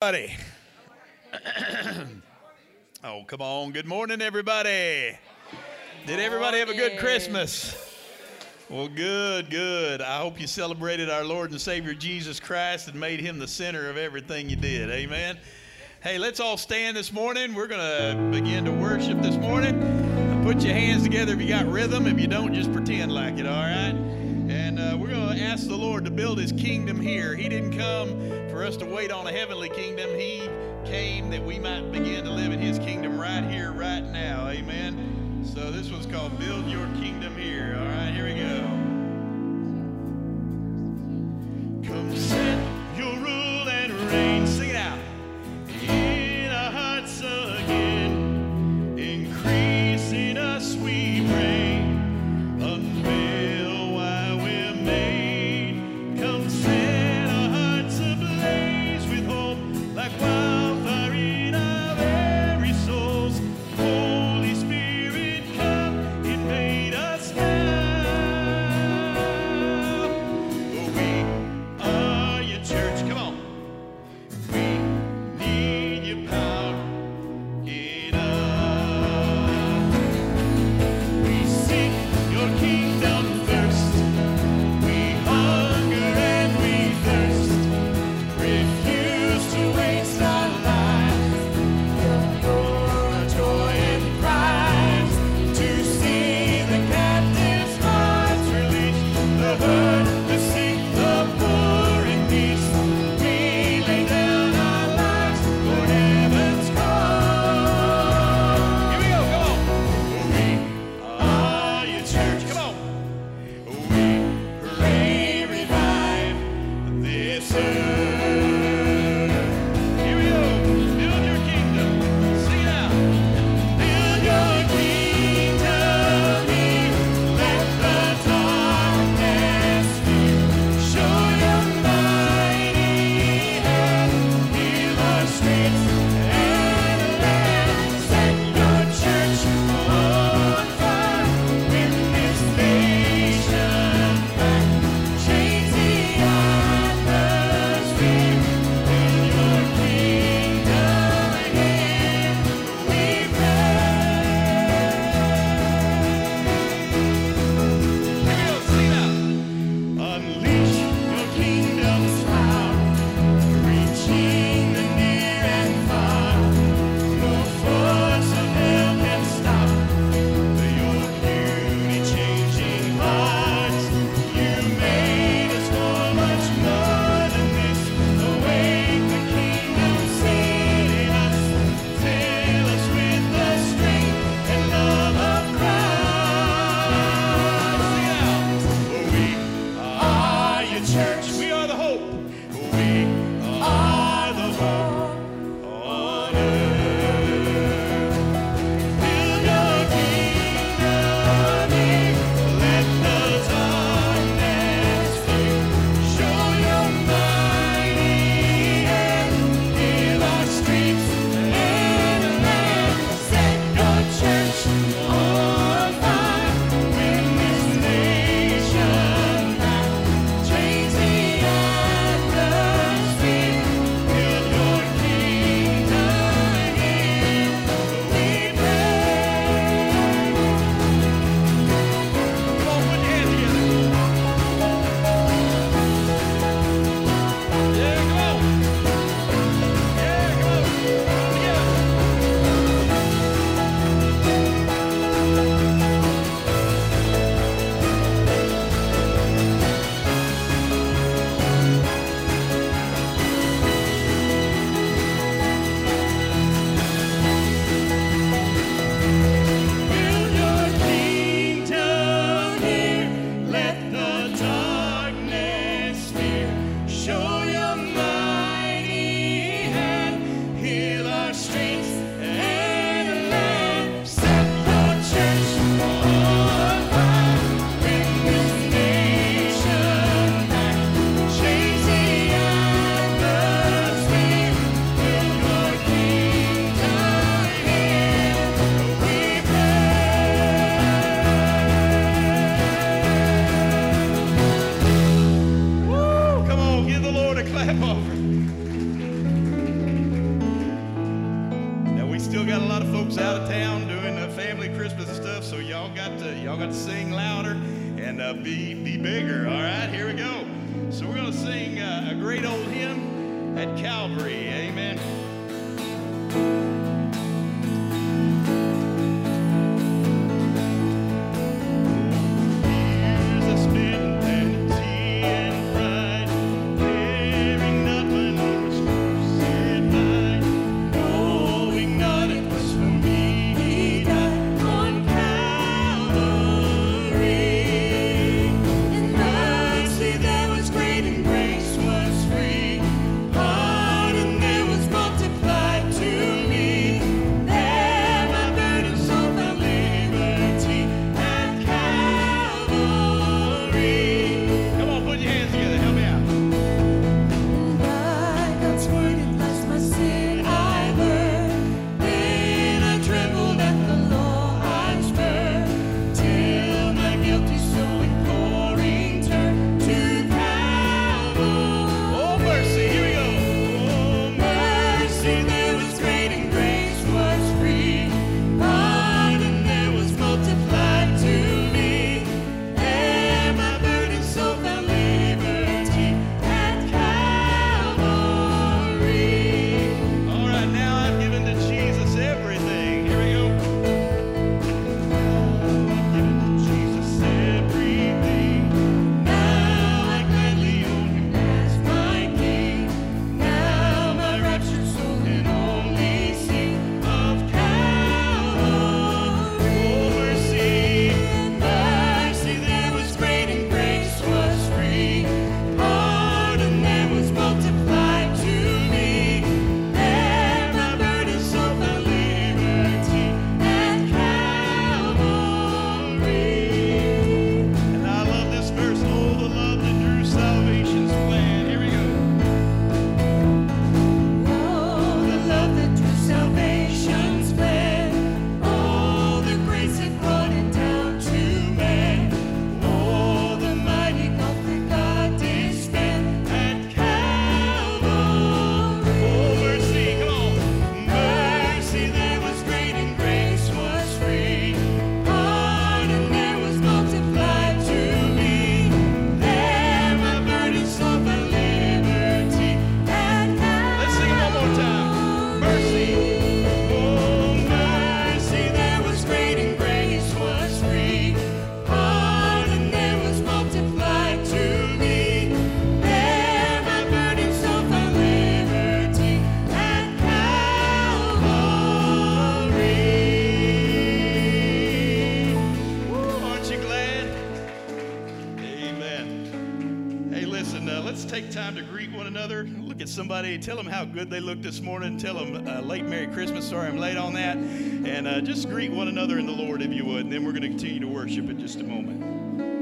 Buddy. oh, come on. Good morning, everybody. Did everybody have a good Christmas? Well, good, good. I hope you celebrated our Lord and Savior Jesus Christ and made him the center of everything you did. Amen. Hey, let's all stand this morning. We're going to begin to worship this morning. Put your hands together if you got rhythm. If you don't, just pretend like it, all right? And uh, we're going to ask the Lord to build his kingdom here. He didn't come for us to wait on a heavenly kingdom. He came that we might begin to live in his kingdom right here, right now. Amen. So this one's called Build Your Kingdom Here. All right, here we go. Come set your rule and reign. Christmas stuff, so y'all got to y'all got to sing louder and uh, be be bigger. All right, here we go. So we're gonna sing uh, a great old hymn at Calvary. Amen. Tell them how good they look this morning. Tell them uh, late Merry Christmas. Sorry I'm late on that. And uh, just greet one another in the Lord if you would. And then we're going to continue to worship in just a moment.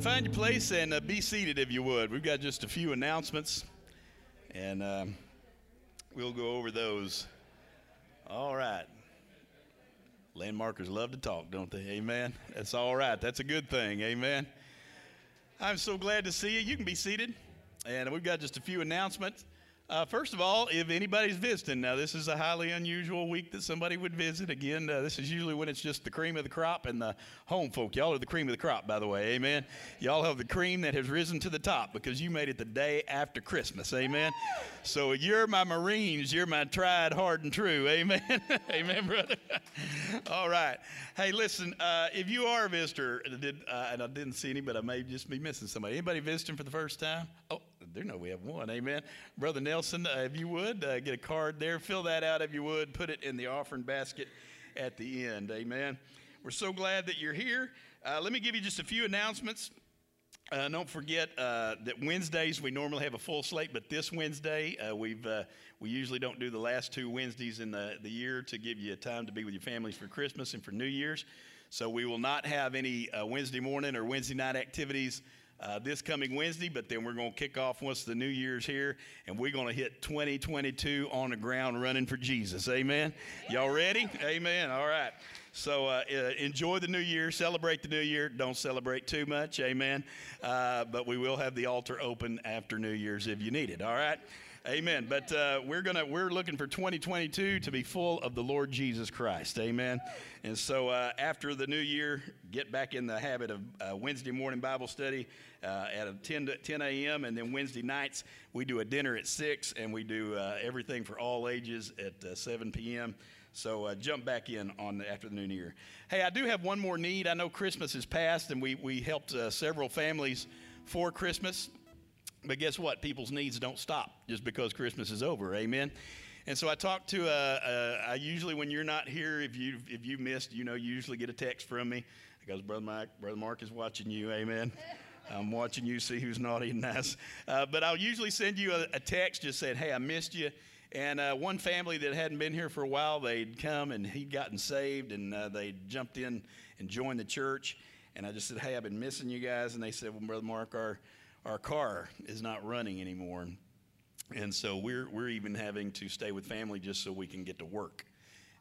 Find your place and uh, be seated if you would. We've got just a few announcements, and um, we'll go over those. All right. Landmarkers love to talk, don't they? Amen. That's all right. That's a good thing. Amen. I'm so glad to see you. You can be seated. And we've got just a few announcements. Uh, first of all, if anybody's visiting, now this is a highly unusual week that somebody would visit. Again, uh, this is usually when it's just the cream of the crop and the home folk. Y'all are the cream of the crop, by the way. Amen. Y'all have the cream that has risen to the top because you made it the day after Christmas. Amen. So you're my Marines. You're my tried, hard, and true. Amen. Amen, brother. all right. Hey, listen, uh, if you are a visitor, uh, and I didn't see any, but I may just be missing somebody. Anybody visiting for the first time? Oh, there know we have one. Amen. Brother Nelson, uh, if you would, uh, get a card there. Fill that out if you would. Put it in the offering basket. at the end. Amen. We're so glad that you're here. Uh, let me give you just a few announcements. Uh, don't forget uh, that Wednesdays we normally have a full slate, but this Wednesday uh, we've uh, we usually don't do the last two Wednesdays in the, the year to give you time to be with your families for Christmas and for New Year's. So we will not have any uh, Wednesday morning or Wednesday night activities uh, this coming Wednesday, but then we're going to kick off once the new year's here, and we're going to hit 2022 on the ground running for Jesus. Amen. Y'all ready? Amen. All right. So uh, uh, enjoy the new year, celebrate the new year. Don't celebrate too much, amen. Uh, but we will have the altar open after New Year's if you need it. All right. Amen. But uh, we're gonna we're looking for 2022 to be full of the Lord Jesus Christ. Amen. And so uh, after the new year, get back in the habit of uh, Wednesday morning Bible study uh, at 10 to 10 a.m. and then Wednesday nights we do a dinner at six and we do uh, everything for all ages at uh, 7 p.m. So uh, jump back in on the, after the new year. Hey, I do have one more need. I know Christmas is past, and we we helped uh, several families for Christmas. But guess what? People's needs don't stop just because Christmas is over. Amen. And so I talked to. Uh, uh, I usually, when you're not here, if you if you missed, you know, you usually get a text from me. Goes, brother Mike, brother Mark is watching you. Amen. I'm watching you, see who's naughty and nice. Uh, but I'll usually send you a, a, text just saying, hey, I missed you. And uh, one family that hadn't been here for a while, they'd come and he'd gotten saved and uh, they jumped in and joined the church. And I just said, hey, I've been missing you guys. And they said, well, brother Mark, our our car is not running anymore. And so we're, we're even having to stay with family just so we can get to work.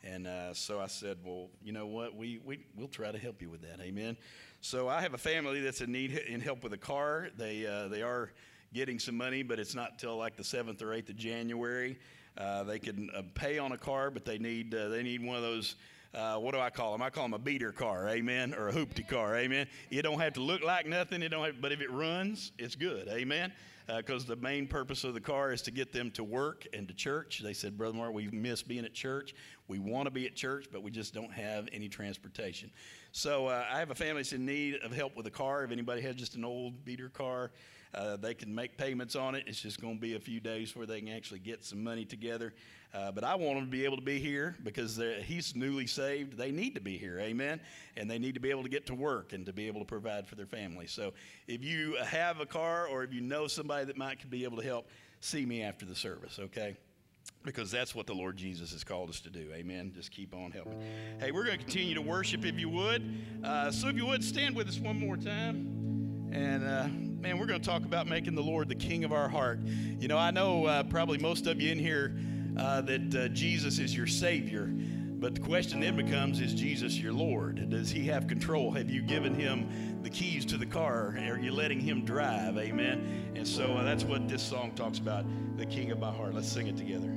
And uh, so I said, well, you know what? We, we, we'll try to help you with that. Amen. So I have a family that's in need in help with a car. They, uh, they are getting some money, but it's not till like the 7th or 8th of January. Uh, they can uh, pay on a car, but they need, uh, they need one of those uh, what do I call them? I call them a beater car, amen, or a hoopty car, amen. It don't have to look like nothing, it don't have, but if it runs, it's good, amen. Because uh, the main purpose of the car is to get them to work and to church. They said, Brother Mark, we miss being at church. We want to be at church, but we just don't have any transportation. So uh, I have a family that's in need of help with a car. If anybody has just an old beater car, uh, they can make payments on it. It's just going to be a few days where they can actually get some money together. Uh, but I want them to be able to be here because he's newly saved. They need to be here, amen. And they need to be able to get to work and to be able to provide for their family. So if you have a car or if you know somebody that might be able to help, see me after the service, okay? Because that's what the Lord Jesus has called us to do. Amen. Just keep on helping. Hey, we're going to continue to worship if you would. Uh, so if you would, stand with us one more time. And uh, man, we're going to talk about making the Lord the king of our heart. You know, I know uh, probably most of you in here uh, that uh, Jesus is your Savior. But the question then becomes Is Jesus your Lord? Does He have control? Have you given Him the keys to the car? Are you letting Him drive? Amen. And so uh, that's what this song talks about the King of my heart. Let's sing it together.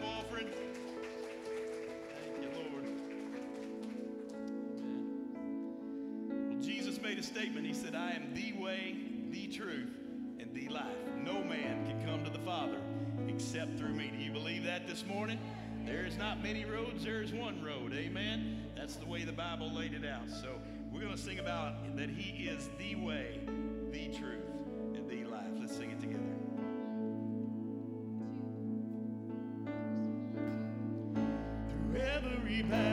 Offering. Thank you, Lord. Well, Jesus made a statement. He said, I am the way, the truth, and the life. No man can come to the Father except through me. Do you believe that this morning? There's not many roads, there's one road. Amen. That's the way the Bible laid it out. So we're going to sing about that He is the way, the truth, battle,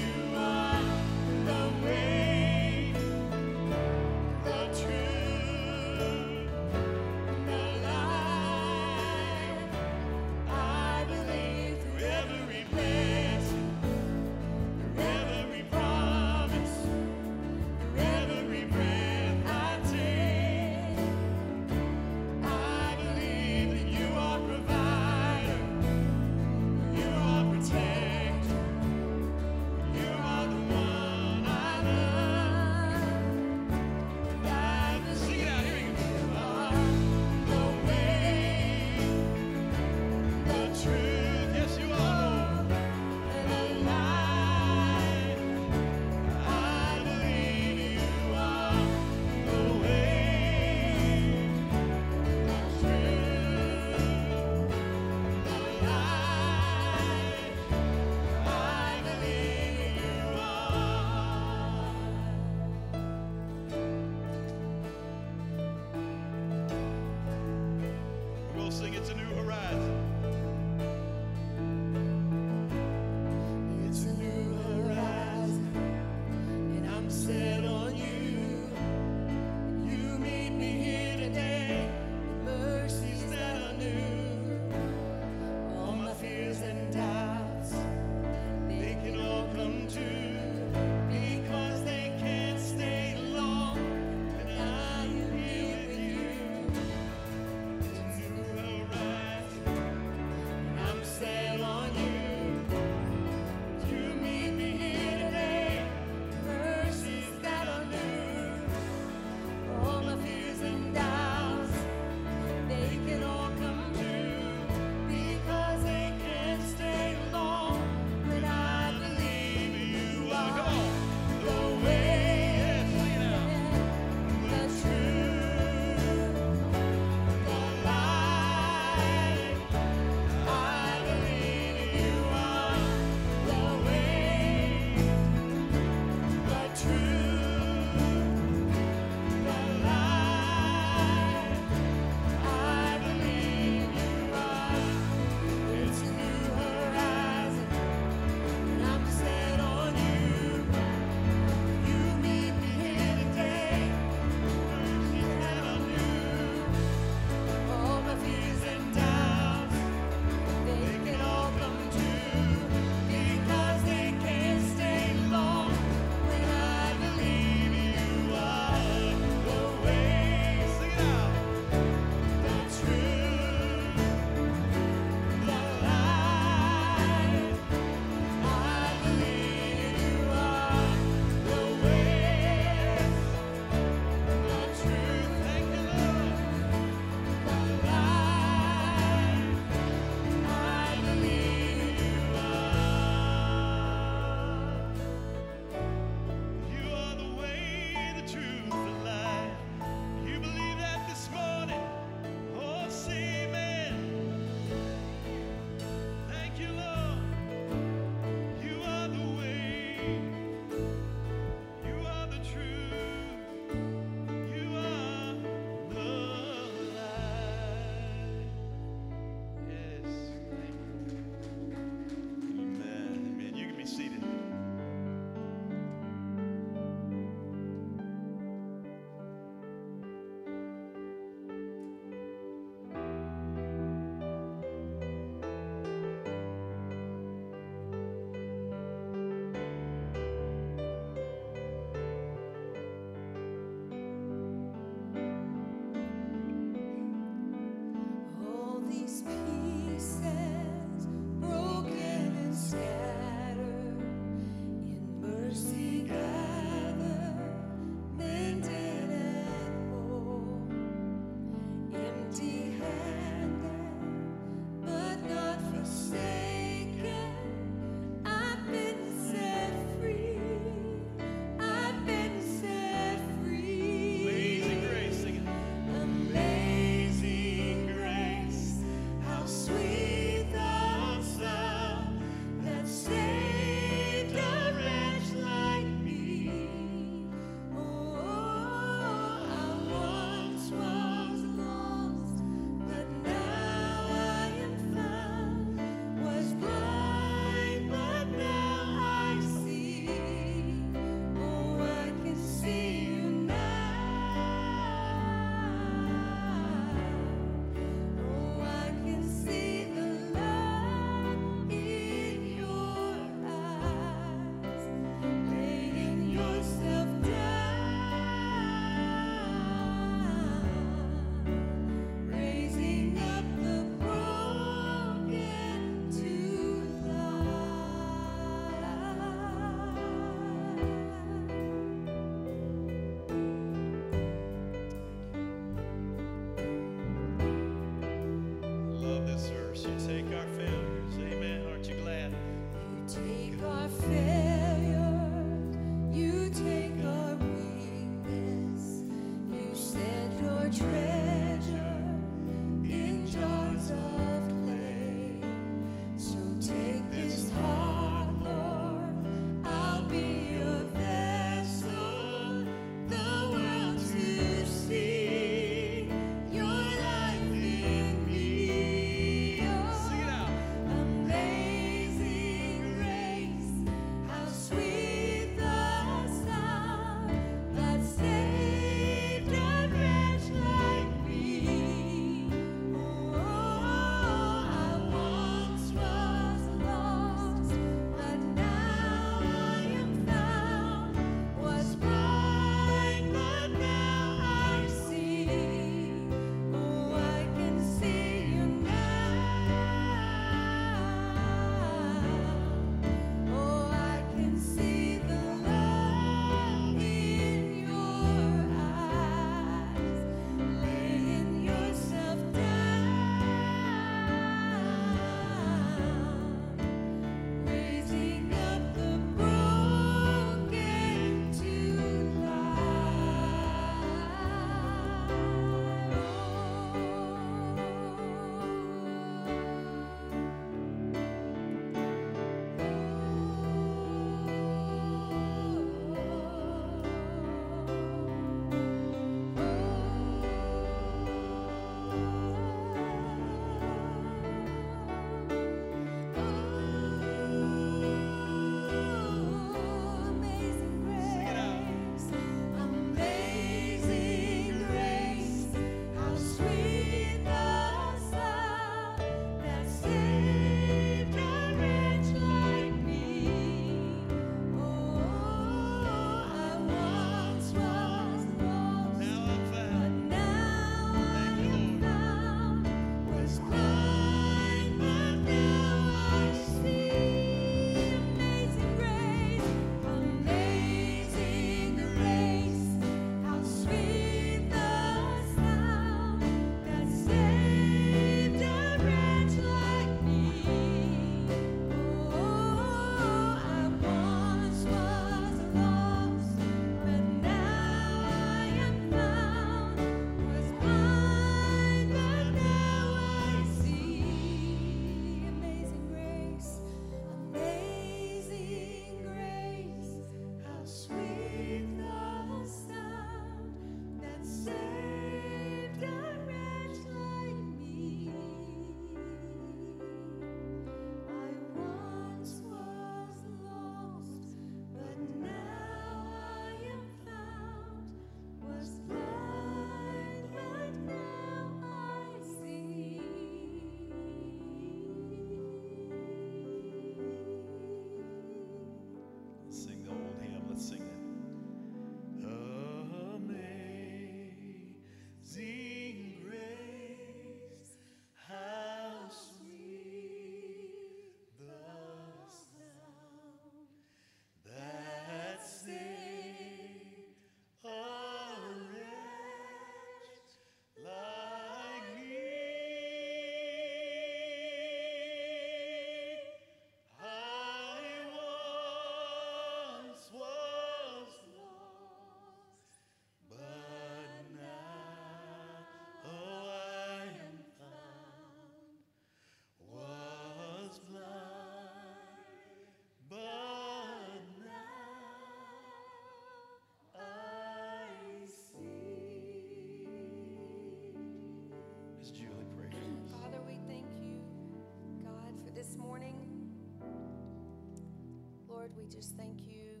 we just thank you.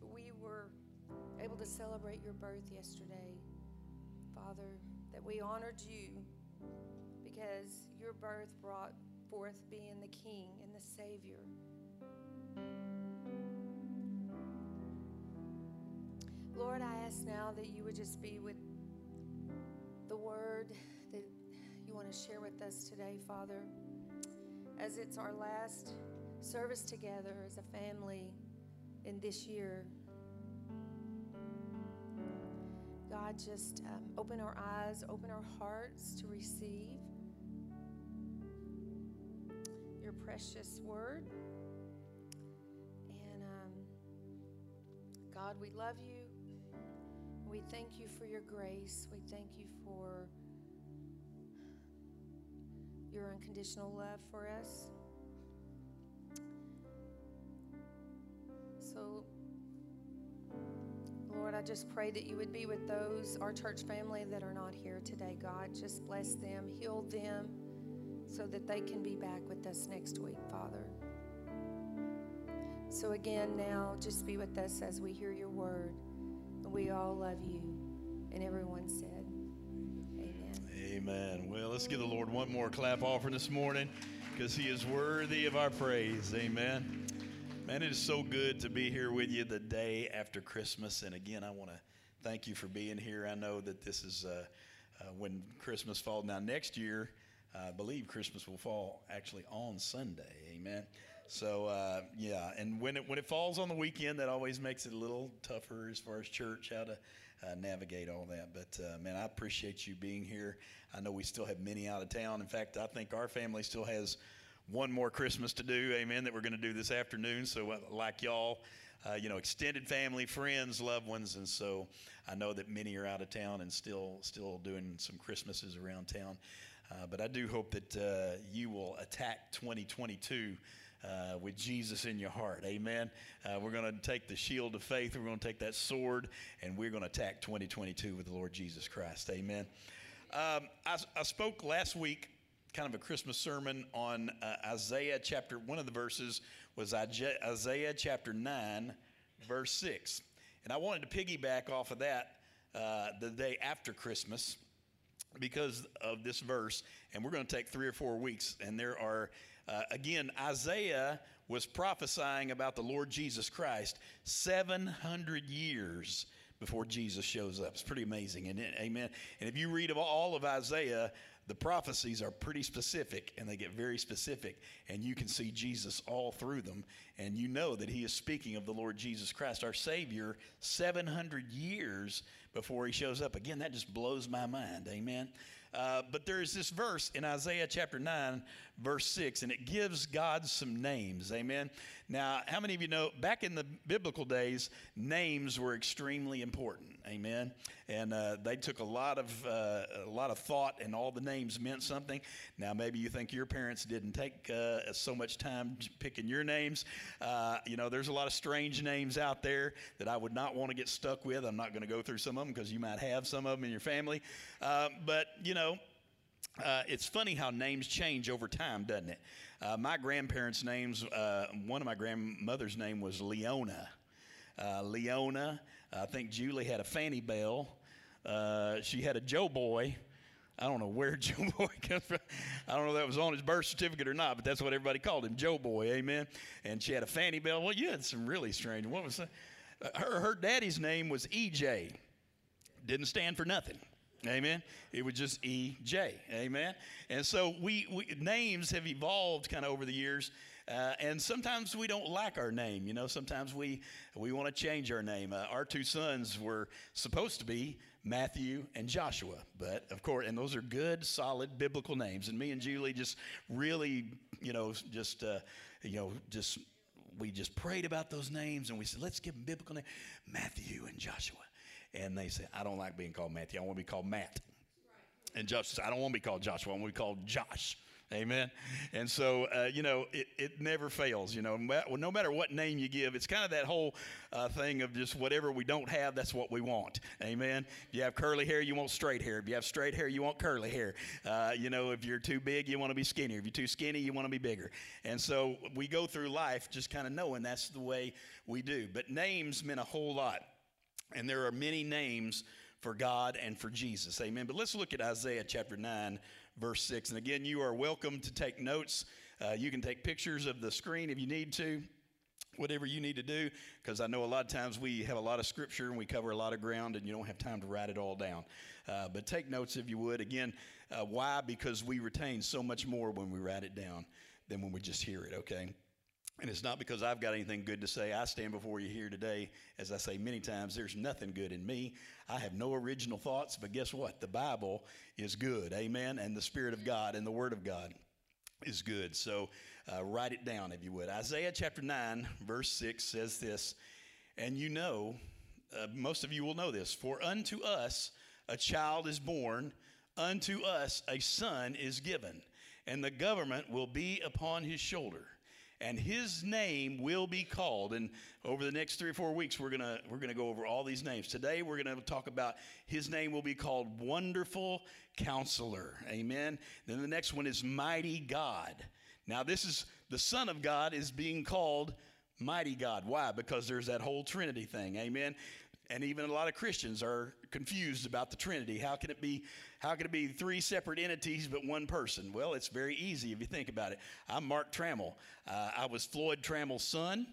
We were able to celebrate your birth yesterday, Father, that we honored you because your birth brought forth being the King and the Savior. Lord, I ask now that you would just be with the word that you want to share with us today, Father, as it's our last service together as a family in this year. God, just um, open our eyes, open our hearts to receive your precious word. And um, God, we love you. We thank you for your grace. We thank you for your unconditional love for us. So, Lord, I just pray that you would be with those, our church family, that are not here today, God. Just bless them, heal them, so that they can be back with us next week, Father. So, again, now just be with us as we hear your word. And we all love you. And everyone said, Amen. Amen. Well, let's give the Lord one more clap offering this morning because he is worthy of our praise. Amen. Man, it is so good to be here with you the day after Christmas. And again, I want to thank you for being here. I know that this is uh, uh, when Christmas falls. Now, next year, I believe Christmas will fall actually on Sunday. Amen. So uh, yeah, and when it when it falls on the weekend, that always makes it a little tougher as far as church how to uh, navigate all that. But uh, man, I appreciate you being here. I know we still have many out of town. In fact, I think our family still has one more Christmas to do, amen, that we're going to do this afternoon. So, uh, like y'all, uh, you know, extended family, friends, loved ones, and so I know that many are out of town and still still doing some Christmases around town. Uh, but I do hope that uh, you will attack 2022 uh, with Jesus in your heart. Amen. Uh, we're going to take the shield of faith, we're going to take that sword, and we're going to attack 2022 with the Lord Jesus Christ. Amen. Um, I, I spoke last week kind of a Christmas sermon on uh, Isaiah chapter, one of the verses was Isaiah chapter 9, verse 6. And I wanted to piggyback off of that uh, the day after Christmas because of this verse. And we're going to take three or four weeks. And there are, uh, again, Isaiah was prophesying about the Lord Jesus Christ 700 years before Jesus shows up. It's pretty amazing, it? Amen. And if you read of all of Isaiah, the prophecies are pretty specific and they get very specific, and you can see Jesus all through them. And you know that he is speaking of the Lord Jesus Christ, our Savior, 700 years before he shows up. Again, that just blows my mind. Amen. Uh, but there is this verse in Isaiah chapter 9, verse 6, and it gives God some names. Amen. Now, how many of you know back in the biblical days, names were extremely important. Amen. And uh, they took a lot of uh, a lot of thought, and all the names meant something. Now, maybe you think your parents didn't take uh, so much time picking your names. Uh, you know, there's a lot of strange names out there that I would not want to get stuck with. I'm not going to go through some of them because you might have some of them in your family. Uh, but you know uh, it's funny how names change over time, doesn't it? Uh, my grandparents' names, uh, one of my grandmother's name was Leona. Uh, Leona, I think Julie had a Fanny Bell. Uh, she had a Joe Boy. I don't know where Joe Boy comes from. I don't know if that was on his birth certificate or not, but that's what everybody called him, Joe Boy. Amen. And she had a Fanny Bell. Well, you had some really strange. What was that? Her her daddy's name was EJ. Didn't stand for nothing. Amen. It was just EJ. Amen. And so we, we names have evolved kind of over the years, uh, and sometimes we don't like our name. You know, sometimes we we want to change our name. Uh, our two sons were supposed to be Matthew and Joshua, but of course, and those are good, solid biblical names. And me and Julie just really, you know, just uh, you know, just we just prayed about those names, and we said, let's give them biblical names, Matthew and Joshua and they say, I don't like being called Matthew. I want to be called Matt. And Josh says, I don't want to be called Joshua. I want to be called Josh. Amen. And so, uh, you know, it, it never fails. You know, no matter what name you give, it's kind of that whole uh, thing of just whatever we don't have, that's what we want. Amen. If you have curly hair, you want straight hair. If you have straight hair, you want curly hair. Uh, you know, if you're too big, you want to be skinnier. If you're too skinny, you want to be bigger. And so we go through life just kind of knowing that's the way we do. But names mean a whole lot. And there are many names for God and for Jesus. Amen. But let's look at Isaiah chapter 9, verse 6. And again, you are welcome to take notes. Uh, you can take pictures of the screen if you need to, whatever you need to do, because I know a lot of times we have a lot of scripture and we cover a lot of ground and you don't have time to write it all down. Uh, but take notes if you would. Again, uh, why? Because we retain so much more when we write it down than when we just hear it, okay? And it's not because I've got anything good to say. I stand before you here today, as I say many times, there's nothing good in me. I have no original thoughts, but guess what? The Bible is good. Amen. And the Spirit of God and the Word of God is good. So uh, write it down if you would. Isaiah chapter 9, verse 6 says this, and you know, uh, most of you will know this, for unto us a child is born, unto us a son is given, and the government will be upon his shoulder and his name will be called. And over the next three or four weeks we're gonna we're gonna go over all these names. Today we're gonna talk about his name will be called wonderful counselor. Amen. Then the next one is mighty god. Now this is the son of god is being called mighty god. Why? Because there's that whole trinity thing. Amen and even a lot of Christians are confused about the Trinity. How can it be? How can it be three separate entities but one person? Well, it's very easy if you think about it. I'm Mark Trammell. Uh, I was Floyd Trammell's son.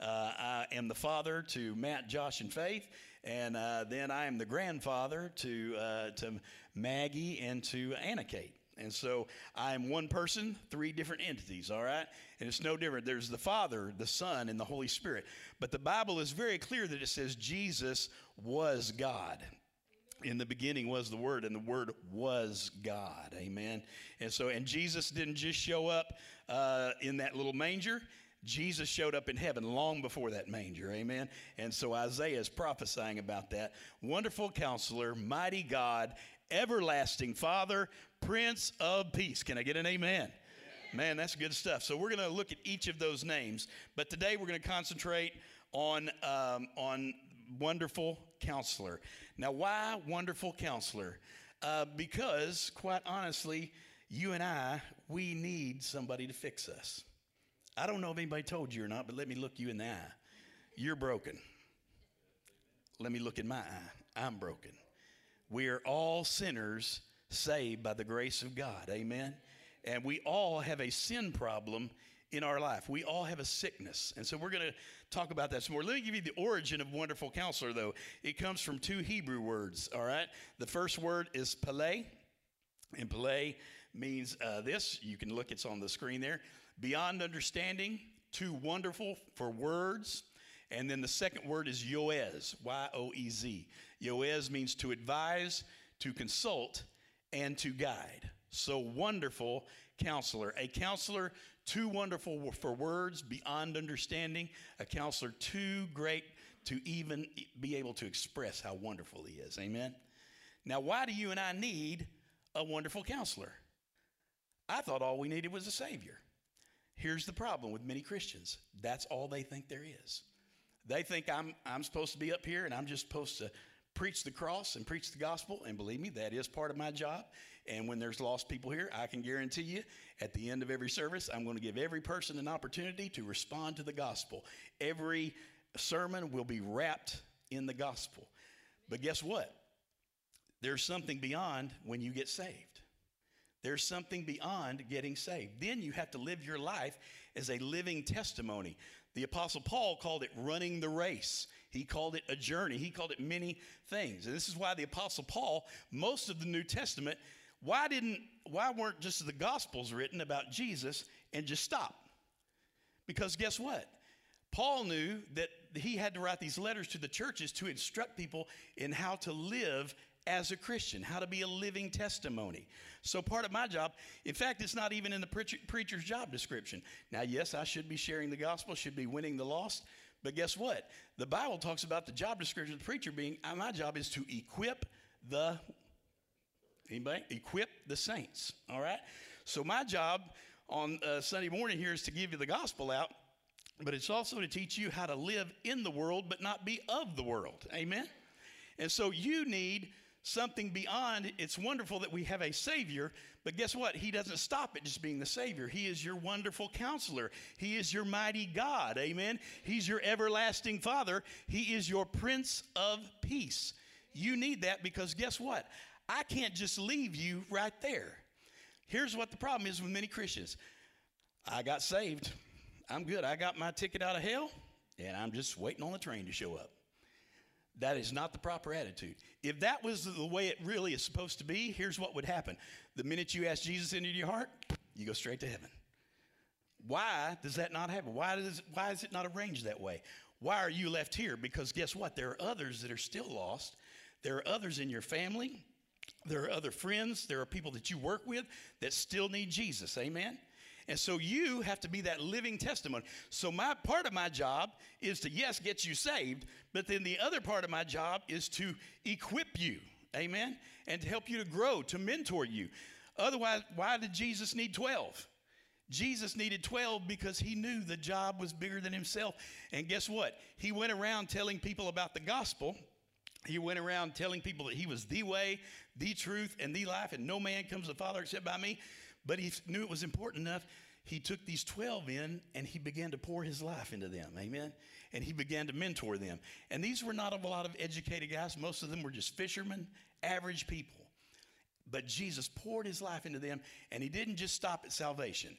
Uh, I am the father to Matt, Josh, and Faith, and uh, then I am the grandfather to uh, to Maggie and to Anna Kate. And so I am one person, three different entities, all right? And it's no different. There's the Father, the Son, and the Holy Spirit. But the Bible is very clear that it says Jesus was God. In the beginning was the Word, and the Word was God. Amen. And so, and Jesus didn't just show up uh, in that little manger. Jesus showed up in heaven long before that manger. Amen. And so Isaiah is prophesying about that. Wonderful counselor, mighty God, everlasting Father, Prince of Peace. Can I get an amen? Man, that's good stuff. So we're going to look at each of those names, but today we're going to concentrate on um, on wonderful counselor. Now, why wonderful counselor? Uh, because, quite honestly, you and I, we need somebody to fix us. I don't know if anybody told you or not, but let me look you in the eye. You're broken. Let me look in my eye. I'm broken. We are all sinners saved by the grace of God. Amen. And we all have a sin problem in our life. We all have a sickness. And so we're going to talk about that some more. Let me give you the origin of wonderful counselor, though. It comes from two Hebrew words, all right? The first word is Pele, and Pele means uh, this. You can look, it's on the screen there. Beyond understanding, too wonderful for words. And then the second word is Yoez, Y O E Z. Yoez means to advise, to consult, and to guide. So wonderful counselor. A counselor too wonderful for words, beyond understanding. A counselor too great to even be able to express how wonderful he is. Amen. Now, why do you and I need a wonderful counselor? I thought all we needed was a Savior. Here's the problem with many Christians that's all they think there is. They think I'm, I'm supposed to be up here and I'm just supposed to preach the cross and preach the gospel. And believe me, that is part of my job. And when there's lost people here, I can guarantee you at the end of every service, I'm going to give every person an opportunity to respond to the gospel. Every sermon will be wrapped in the gospel. But guess what? There's something beyond when you get saved. There's something beyond getting saved. Then you have to live your life as a living testimony. The Apostle Paul called it running the race. He called it a journey. He called it many things. And this is why the Apostle Paul, most of the New Testament, why didn't why weren't just the gospels written about Jesus and just stop? Because guess what? Paul knew that he had to write these letters to the churches to instruct people in how to live as a Christian, how to be a living testimony. So, part of my job, in fact, it's not even in the preacher, preacher's job description. Now, yes, I should be sharing the gospel, should be winning the lost, but guess what? The Bible talks about the job description of the preacher being uh, my job is to equip the Anybody? Equip the saints. All right? So my job on uh, Sunday morning here is to give you the gospel out, but it's also to teach you how to live in the world but not be of the world. Amen? And so you need something beyond. It's wonderful that we have a Savior, but guess what? He doesn't stop at just being the Savior. He is your wonderful counselor, He is your mighty God. Amen? He's your everlasting Father, He is your Prince of Peace. You need that because guess what? I can't just leave you right there. Here's what the problem is with many Christians I got saved. I'm good. I got my ticket out of hell, and I'm just waiting on the train to show up. That is not the proper attitude. If that was the way it really is supposed to be, here's what would happen. The minute you ask Jesus into your heart, you go straight to heaven. Why does that not happen? Why, does, why is it not arranged that way? Why are you left here? Because guess what? There are others that are still lost. There are others in your family. There are other friends. There are people that you work with that still need Jesus. Amen? And so you have to be that living testimony. So my part of my job is to yes get you saved, but then the other part of my job is to equip you. Amen? And to help you to grow, to mentor you. Otherwise, why did Jesus need 12? Jesus needed 12 because he knew the job was bigger than himself. And guess what? He went around telling people about the gospel. He went around telling people that he was the way, the truth, and the life, and no man comes to the Father except by me. But he knew it was important enough. He took these 12 in and he began to pour his life into them. Amen. And he began to mentor them. And these were not a lot of educated guys. Most of them were just fishermen, average people. But Jesus poured his life into them, and he didn't just stop at salvation.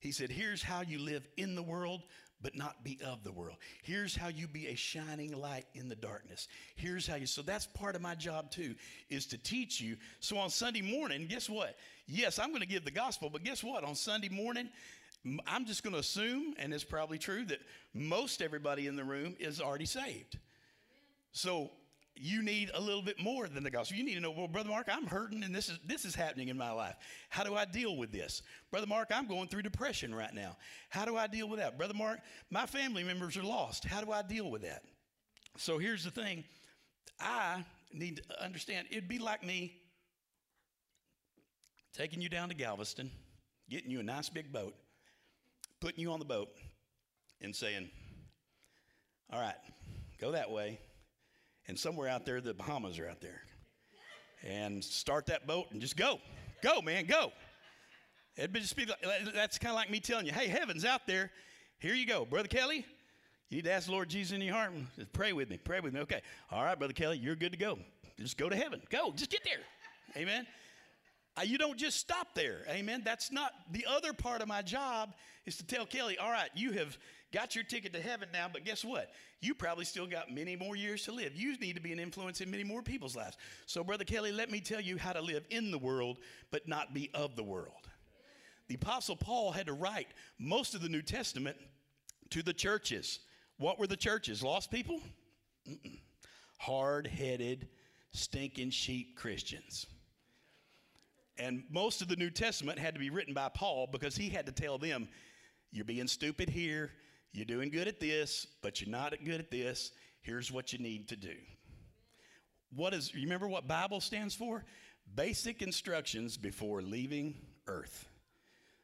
He said, Here's how you live in the world, but not be of the world. Here's how you be a shining light in the darkness. Here's how you. So that's part of my job too, is to teach you. So on Sunday morning, guess what? Yes, I'm going to give the gospel, but guess what? On Sunday morning, I'm just going to assume, and it's probably true, that most everybody in the room is already saved. So you need a little bit more than the gospel. You need to know, well, Brother Mark, I'm hurting and this is this is happening in my life. How do I deal with this? Brother Mark, I'm going through depression right now. How do I deal with that? Brother Mark, my family members are lost. How do I deal with that? So here's the thing. I need to understand it'd be like me taking you down to Galveston, getting you a nice big boat, putting you on the boat, and saying, All right, go that way and somewhere out there, the Bahamas are out there. And start that boat and just go. Go, man, go. It'd just be that's kind of like me telling you, hey, heaven's out there. Here you go. Brother Kelly, you need to ask the Lord Jesus in your heart. Just pray with me. Pray with me. Okay. All right, Brother Kelly, you're good to go. Just go to heaven. Go. Just get there. Amen. You don't just stop there. Amen. That's not the other part of my job is to tell Kelly, all right, you have got your ticket to heaven now, but guess what? You probably still got many more years to live. You need to be an influence in many more people's lives. So, Brother Kelly, let me tell you how to live in the world, but not be of the world. The Apostle Paul had to write most of the New Testament to the churches. What were the churches? Lost people? Hard headed, stinking sheep Christians. And most of the New Testament had to be written by Paul because he had to tell them, you're being stupid here, you're doing good at this, but you're not good at this. Here's what you need to do. What is, you remember what Bible stands for? Basic instructions before leaving earth.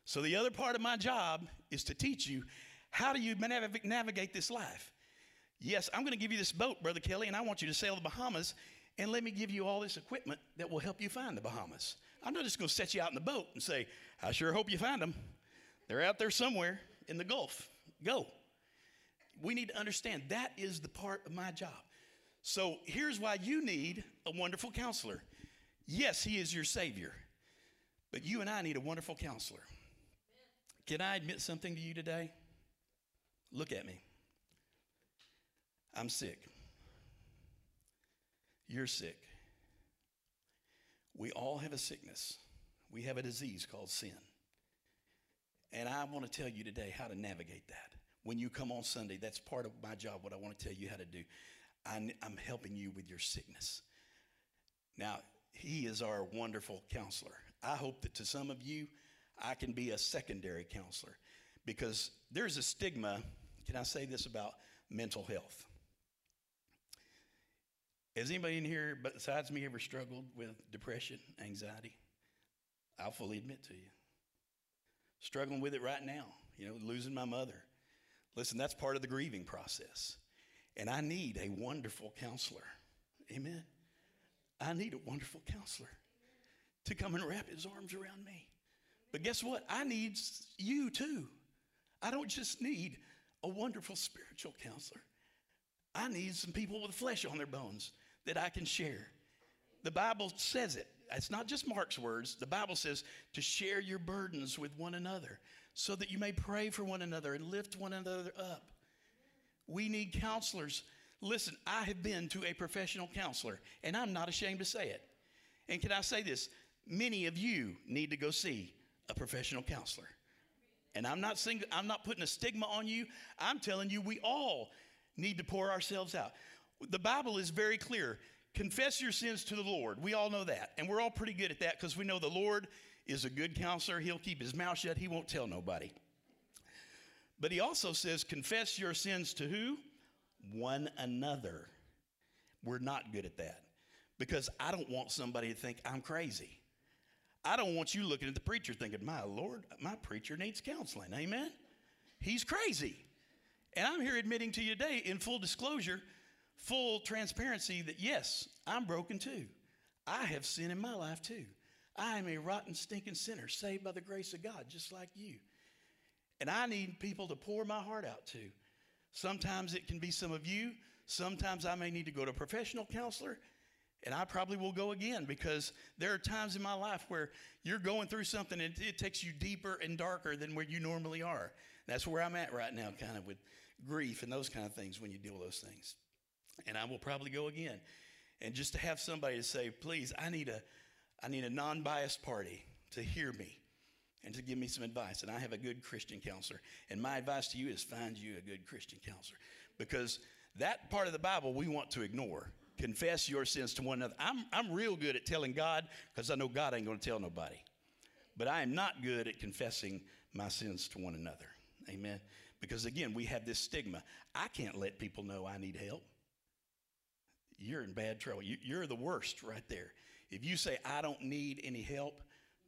So the other part of my job is to teach you how do you nav- navigate this life. Yes, I'm going to give you this boat, Brother Kelly, and I want you to sail the Bahamas, and let me give you all this equipment that will help you find the Bahamas. I'm not just going to set you out in the boat and say, I sure hope you find them. They're out there somewhere in the Gulf. Go. We need to understand that is the part of my job. So here's why you need a wonderful counselor. Yes, he is your Savior, but you and I need a wonderful counselor. Can I admit something to you today? Look at me. I'm sick. You're sick. We all have a sickness. We have a disease called sin. And I want to tell you today how to navigate that. When you come on Sunday, that's part of my job, what I want to tell you how to do. I'm, helping you with your sickness. Now, he is our wonderful counselor. I hope that to some of you, I can be a secondary counselor because there's a stigma. Can I say this about mental health? Has anybody in here besides me ever struggled with depression, anxiety? I'll fully admit to you. struggling with it right now, you know, losing my mother. Listen, that's part of the grieving process. And I need a wonderful counselor. Amen. I need a wonderful counselor to come and wrap his arms around me. But guess what? I need you too. I don't just need a wonderful spiritual counselor. I need some people with flesh on their bones that I can share. The Bible says it. It's not just Mark's words. The Bible says to share your burdens with one another so that you may pray for one another and lift one another up. We need counselors. Listen, I have been to a professional counselor, and I'm not ashamed to say it. And can I say this? Many of you need to go see a professional counselor. And I'm not saying I'm not putting a stigma on you. I'm telling you we all need to pour ourselves out. The Bible is very clear. Confess your sins to the Lord. We all know that. And we're all pretty good at that because we know the Lord is a good counselor. He'll keep his mouth shut. He won't tell nobody. But he also says, confess your sins to who? One another. We're not good at that because I don't want somebody to think I'm crazy. I don't want you looking at the preacher thinking, my Lord, my preacher needs counseling. Amen? He's crazy. And I'm here admitting to you today, in full disclosure, full transparency, that yes, I'm broken too. I have sin in my life too. I am a rotten, stinking sinner, saved by the grace of God, just like you. And I need people to pour my heart out to. Sometimes it can be some of you. Sometimes I may need to go to a professional counselor. And I probably will go again because there are times in my life where you're going through something and it takes you deeper and darker than where you normally are. That's where I'm at right now, kind of with grief and those kind of things when you deal with those things. And I will probably go again. And just to have somebody to say, please, I need a, I need a non biased party to hear me and to give me some advice. And I have a good Christian counselor. And my advice to you is find you a good Christian counselor because that part of the Bible we want to ignore. Confess your sins to one another. I'm, I'm real good at telling God because I know God ain't going to tell nobody. But I am not good at confessing my sins to one another. Amen. Because again, we have this stigma. I can't let people know I need help. You're in bad trouble. You, you're the worst right there. If you say, I don't need any help,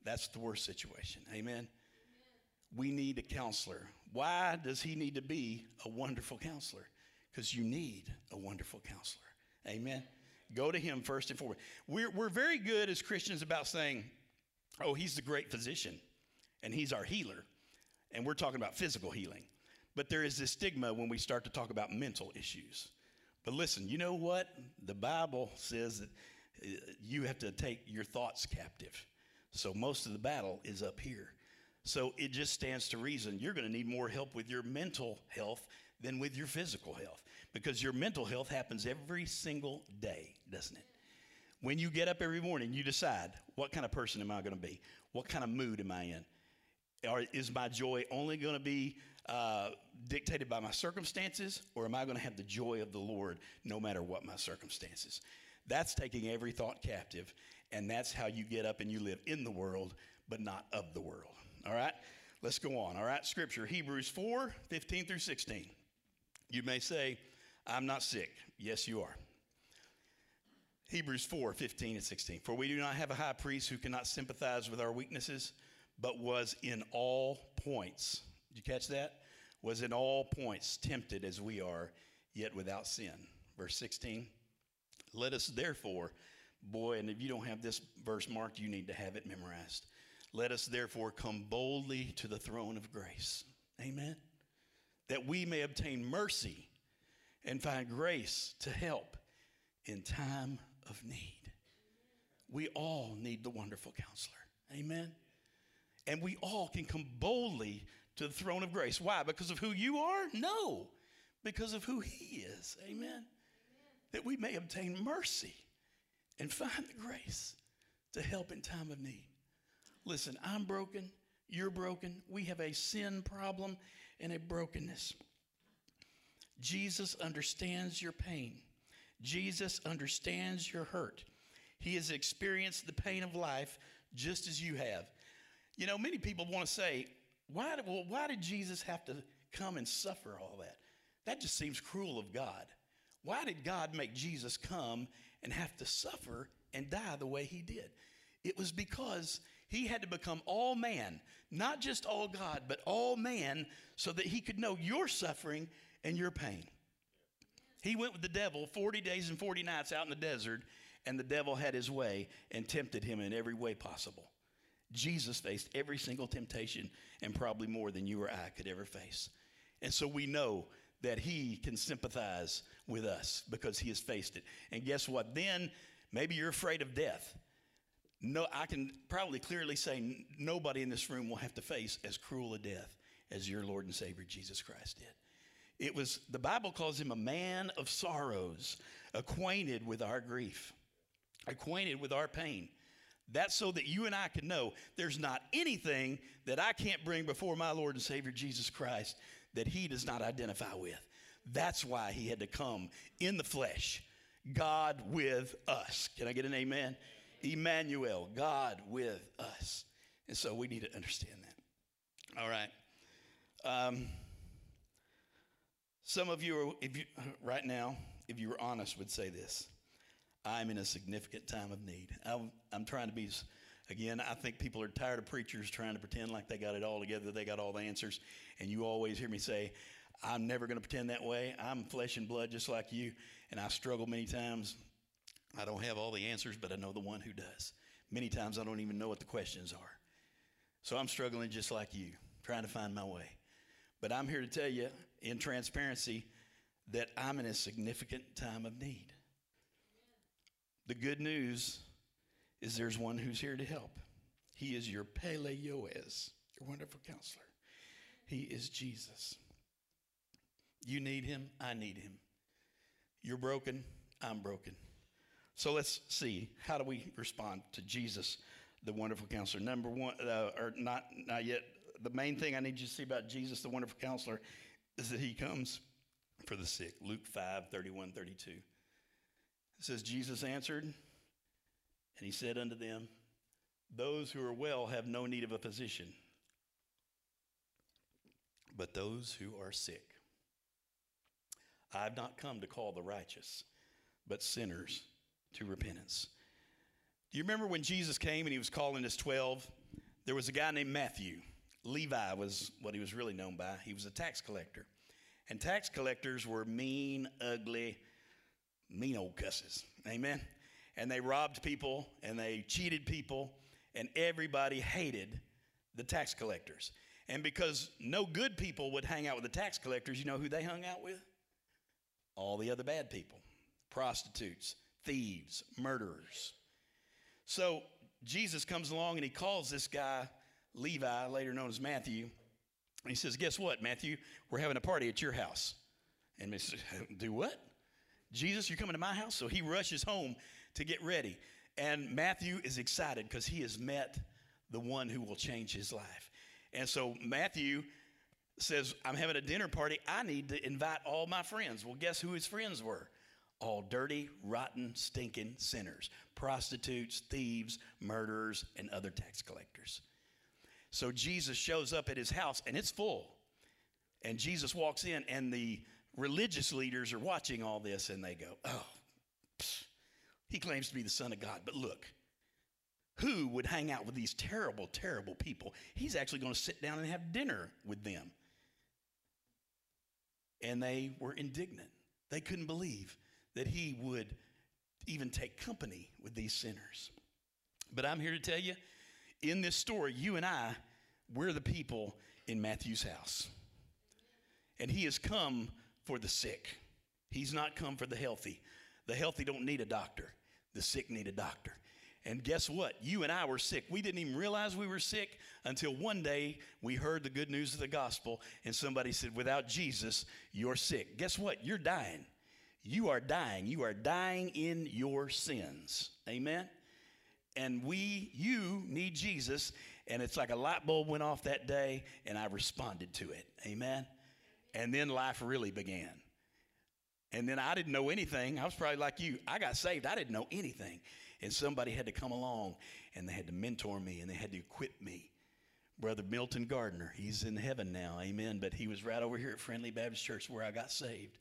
that's the worst situation. Amen. We need a counselor. Why does he need to be a wonderful counselor? Because you need a wonderful counselor. Amen. Go to him first and foremost. We're, we're very good as Christians about saying, oh, he's the great physician and he's our healer. And we're talking about physical healing. But there is this stigma when we start to talk about mental issues. But listen, you know what? The Bible says that you have to take your thoughts captive. So most of the battle is up here. So it just stands to reason you're going to need more help with your mental health than with your physical health because your mental health happens every single day, doesn't it? When you get up every morning, you decide what kind of person am I going to be? What kind of mood am I in? Or is my joy only going to be uh, dictated by my circumstances, or am I going to have the joy of the Lord no matter what my circumstances? That's taking every thought captive, and that's how you get up and you live in the world, but not of the world. All right? Let's go on. All right? Scripture, Hebrews 4 15 through 16. You may say, I'm not sick. Yes, you are. Hebrews 4 15 and 16. For we do not have a high priest who cannot sympathize with our weaknesses, but was in all points. Did you catch that? Was in all points tempted as we are, yet without sin. Verse 16. Let us therefore, boy, and if you don't have this verse marked, you need to have it memorized. Let us therefore come boldly to the throne of grace. Amen. That we may obtain mercy and find grace to help in time of need. We all need the wonderful counselor. Amen. And we all can come boldly to the throne of grace. Why? Because of who you are? No, because of who he is. Amen. That we may obtain mercy and find the grace to help in time of need. Listen, I'm broken. You're broken. We have a sin problem and a brokenness. Jesus understands your pain. Jesus understands your hurt. He has experienced the pain of life just as you have. You know, many people want to say, why, well, why did Jesus have to come and suffer all that? That just seems cruel of God. Why did God make Jesus come and have to suffer and die the way he did? It was because He had to become all man, not just all God, but all man, so that he could know your suffering and your pain. He went with the devil 40 days and 40 nights out in the desert, and the devil had his way and tempted him in every way possible. Jesus faced every single temptation and probably more than you or I could ever face. And so we know that he can sympathize with us because he has faced it. And guess what? Then maybe you're afraid of death. No, I can probably clearly say nobody in this room will have to face as cruel a death as your Lord and Savior Jesus Christ did. It was the Bible calls him a man of sorrows, acquainted with our grief, acquainted with our pain. That's so that you and I can know there's not anything that I can't bring before my Lord and Savior Jesus Christ that he does not identify with. That's why he had to come in the flesh, God with us. Can I get an amen? Emmanuel, God with us. And so we need to understand that. All right. Um, some of you, are, if you right now, if you were honest, would say this: I'm in a significant time of need. I'm, I'm trying to be. Again, I think people are tired of preachers trying to pretend like they got it all together, they got all the answers, and you always hear me say, "I'm never going to pretend that way. I'm flesh and blood, just like you, and I struggle many times. I don't have all the answers, but I know the one who does. Many times I don't even know what the questions are. So I'm struggling just like you, trying to find my way. But I'm here to tell you in transparency that I'm in a significant time of need. The good news is there's one who's here to help. He is your Pele Yoez, your wonderful counselor. He is Jesus. You need him, I need him. You're broken, I'm broken. So let's see how do we respond to Jesus, the wonderful counselor. Number one, uh, or not not yet. The main thing I need you to see about Jesus, the wonderful counselor, is that he comes for the sick. Luke 5, 31, 32. It says, Jesus answered, and he said unto them, Those who are well have no need of a physician, but those who are sick. I have not come to call the righteous, but sinners to repentance. Do you remember when Jesus came and he was calling his 12? There was a guy named Matthew. Levi was what he was really known by. He was a tax collector. And tax collectors were mean, ugly, mean old cusses. Amen. And they robbed people and they cheated people, and everybody hated the tax collectors. And because no good people would hang out with the tax collectors, you know who they hung out with? All the other bad people prostitutes, thieves, murderers. So Jesus comes along and he calls this guy Levi, later known as Matthew. And he says, Guess what, Matthew? We're having a party at your house. And says, Do what? Jesus, you're coming to my house? So he rushes home to get ready. And Matthew is excited because he has met the one who will change his life. And so Matthew says, I'm having a dinner party. I need to invite all my friends. Well, guess who his friends were? All dirty, rotten, stinking sinners prostitutes, thieves, murderers, and other tax collectors. So Jesus shows up at his house and it's full. And Jesus walks in, and the religious leaders are watching all this and they go, Oh, he claims to be the Son of God. But look, who would hang out with these terrible, terrible people? He's actually going to sit down and have dinner with them. And they were indignant. They couldn't believe that he would even take company with these sinners. But I'm here to tell you in this story, you and I, we're the people in Matthew's house. And he has come for the sick. He's not come for the healthy. The healthy don't need a doctor, the sick need a doctor. And guess what? You and I were sick. We didn't even realize we were sick until one day we heard the good news of the gospel and somebody said, Without Jesus, you're sick. Guess what? You're dying. You are dying. You are dying in your sins. Amen? And we, you need Jesus. And it's like a light bulb went off that day and I responded to it. Amen? And then life really began. And then I didn't know anything. I was probably like you. I got saved. I didn't know anything. And somebody had to come along and they had to mentor me and they had to equip me. Brother Milton Gardner, he's in heaven now, amen. But he was right over here at Friendly Baptist Church where I got saved.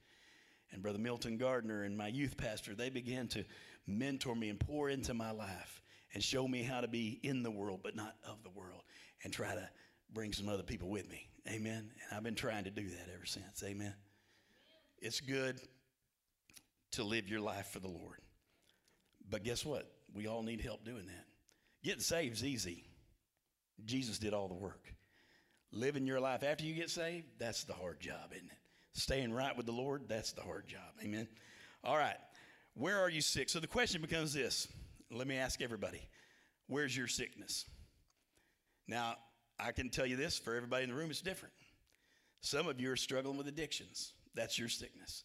And Brother Milton Gardner and my youth pastor, they began to mentor me and pour into my life. and show me how to be in the world, but not of the world, and try to bring some other people with me. Amen. And I've been trying to do that ever since. Amen. It's good to live your life for the Lord. But guess what? We all need help doing that. Getting saved is easy. Jesus did all the work. Living your life after you get saved, that's the hard job, isn't it? Staying right with the Lord, that's the hard job. Amen. All right. Where are you sick? So the question becomes this. Let me ask everybody. Where's your sickness? Now, I can tell you this for everybody in the room, it's different. Some of you are struggling with addictions. That's your sickness.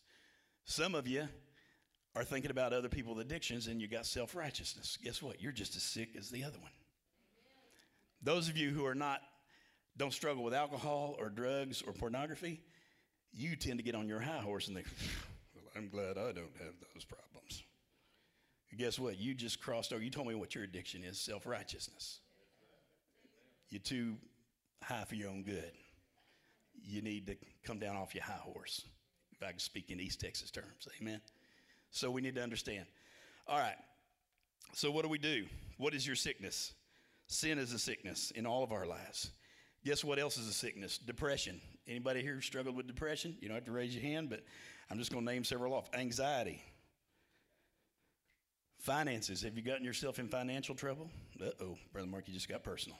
Some of you are thinking about other people's addictions and you got self righteousness. Guess what? You're just as sick as the other one. Those of you who are not, don't struggle with alcohol or drugs or pornography, you tend to get on your high horse and think, well, I'm glad I don't have those problems. guess what? You just crossed over. You told me what your addiction is self righteousness. You're too high for your own good. You need to come down off your high horse, if I can speak in East Texas terms. Amen. So we need to understand. All right. So what do we do? What is your sickness? Sin is a sickness in all of our lives. Guess what else is a sickness? Depression. Anybody here struggled with depression? You don't have to raise your hand, but I'm just going to name several off. Anxiety. Finances. Have you gotten yourself in financial trouble? Uh oh, Brother Mark, you just got personal.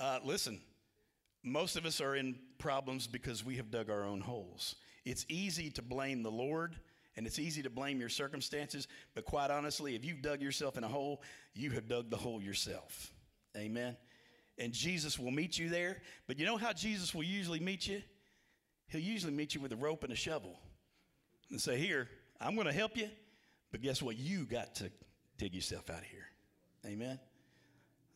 Uh, listen, most of us are in problems because we have dug our own holes. It's easy to blame the Lord and it's easy to blame your circumstances, but quite honestly, if you've dug yourself in a hole, you have dug the hole yourself. Amen. And Jesus will meet you there. But you know how Jesus will usually meet you? He'll usually meet you with a rope and a shovel and say, Here, I'm going to help you. But guess what? You got to dig yourself out of here. Amen.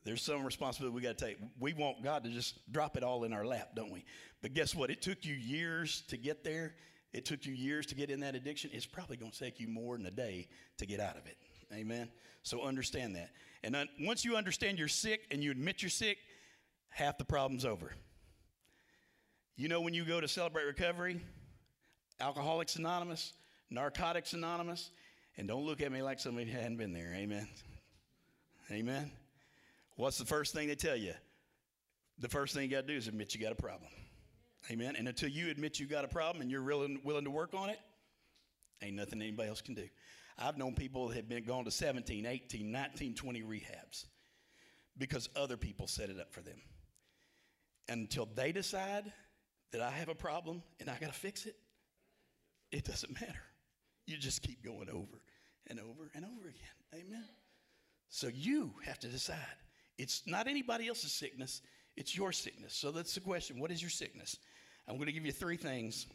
There's some responsibility we got to take. We want God to just drop it all in our lap, don't we? But guess what? It took you years to get there. It took you years to get in that addiction. It's probably going to take you more than a day to get out of it. Amen. So understand that. And un- once you understand you're sick and you admit you're sick, half the problem's over. You know, when you go to Celebrate Recovery, Alcoholics Anonymous, Narcotics Anonymous, and don't look at me like somebody hadn't been there. Amen. Amen. What's the first thing they tell you? The first thing you got to do is admit you got a problem. Amen. And until you admit you've got a problem and you're willing, willing to work on it, ain't nothing anybody else can do. I've known people that have been gone to 17, 18, 19, 20 rehabs because other people set it up for them. Until they decide that I have a problem and I got to fix it, it doesn't matter. You just keep going over and over and over again. Amen. So you have to decide. It's not anybody else's sickness, it's your sickness. So that's the question what is your sickness? I'm going to give you three things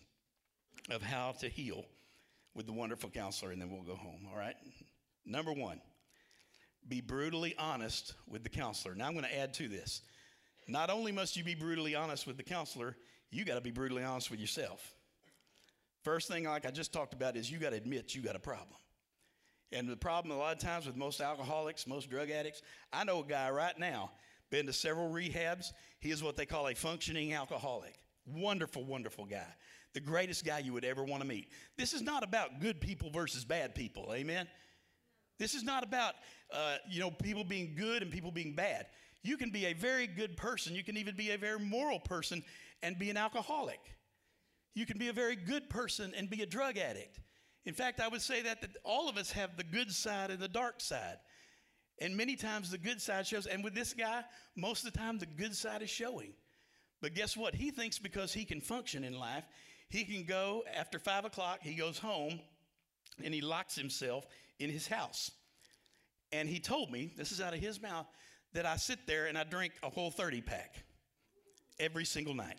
of how to heal with the wonderful counselor, and then we'll go home. All right? Number one, be brutally honest with the counselor. Now I'm going to add to this. Not only must you be brutally honest with the counselor, you got to be brutally honest with yourself. First thing, like I just talked about, is you got to admit you got a problem. And the problem a lot of times with most alcoholics, most drug addicts, I know a guy right now, been to several rehabs. He is what they call a functioning alcoholic. Wonderful, wonderful guy. The greatest guy you would ever want to meet. This is not about good people versus bad people. Amen. This is not about uh, you know people being good and people being bad. You can be a very good person. You can even be a very moral person and be an alcoholic. You can be a very good person and be a drug addict. In fact, I would say that, that all of us have the good side and the dark side. And many times the good side shows. And with this guy, most of the time the good side is showing. But guess what? He thinks because he can function in life, he can go after five o'clock, he goes home and he locks himself in his house. And he told me, this is out of his mouth, that I sit there and I drink a whole 30 pack every single night.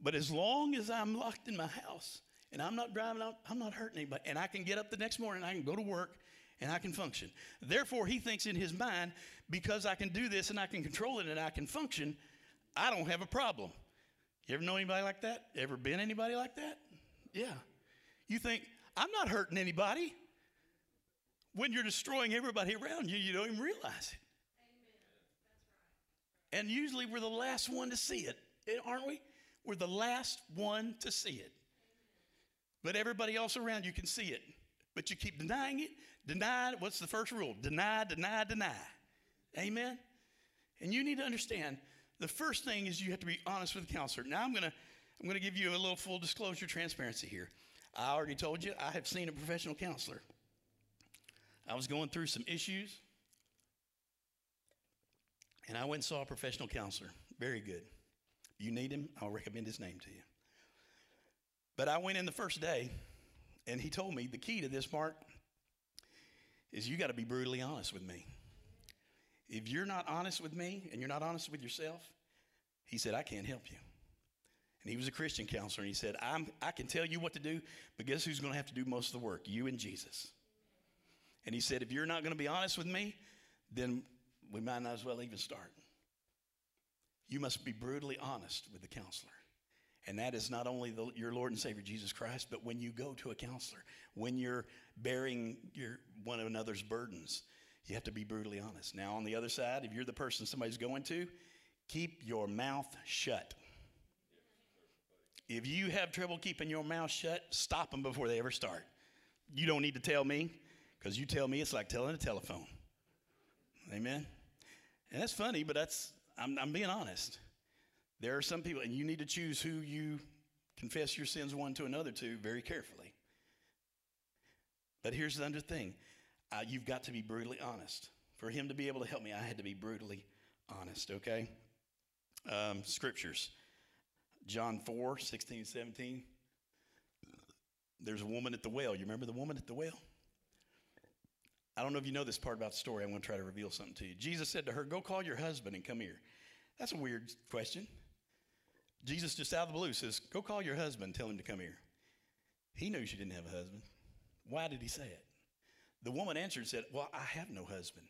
But as long as I'm locked in my house and I'm not driving out, I'm not hurting anybody, and I can get up the next morning, I can go to work, and I can function. Therefore, he thinks in his mind, because I can do this and I can control it and I can function, I don't have a problem. You ever know anybody like that? Ever been anybody like that? Yeah. You think, I'm not hurting anybody. When you're destroying everybody around you, you don't even realize it. And usually we're the last one to see it, eh, aren't we? We're the last one to see it. But everybody else around you can see it. But you keep denying it, Deny, what's the first rule? Deny, deny, deny. Amen? And you need to understand the first thing is you have to be honest with the counselor. Now I'm gonna I'm gonna give you a little full disclosure transparency here. I already told you I have seen a professional counselor. I was going through some issues, and I went and saw a professional counselor. Very good. You need him, I'll recommend his name to you. But I went in the first day, and he told me the key to this, Mark, is you got to be brutally honest with me. If you're not honest with me and you're not honest with yourself, he said, I can't help you. And he was a Christian counselor, and he said, I'm, I can tell you what to do, but guess who's going to have to do most of the work? You and Jesus. And he said, if you're not going to be honest with me, then we might not as well even start. You must be brutally honest with the counselor. And that is not only the, your Lord and Savior Jesus Christ, but when you go to a counselor, when you're bearing your, one another's burdens, you have to be brutally honest. Now, on the other side, if you're the person somebody's going to, keep your mouth shut. If you have trouble keeping your mouth shut, stop them before they ever start. You don't need to tell me, because you tell me it's like telling a telephone. Amen? And that's funny, but that's, I'm, I'm being honest. There are some people, and you need to choose who you confess your sins one to another to very carefully. But here's the other thing you've got to be brutally honest. For him to be able to help me, I had to be brutally honest, okay? Um, scriptures John 4 16, 17. There's a woman at the well. You remember the woman at the well? I don't know if you know this part about the story. I'm going to try to reveal something to you. Jesus said to her, Go call your husband and come here. That's a weird question. Jesus, just out of the blue, says, Go call your husband, tell him to come here. He knew she didn't have a husband. Why did he say it? The woman answered and said, Well, I have no husband.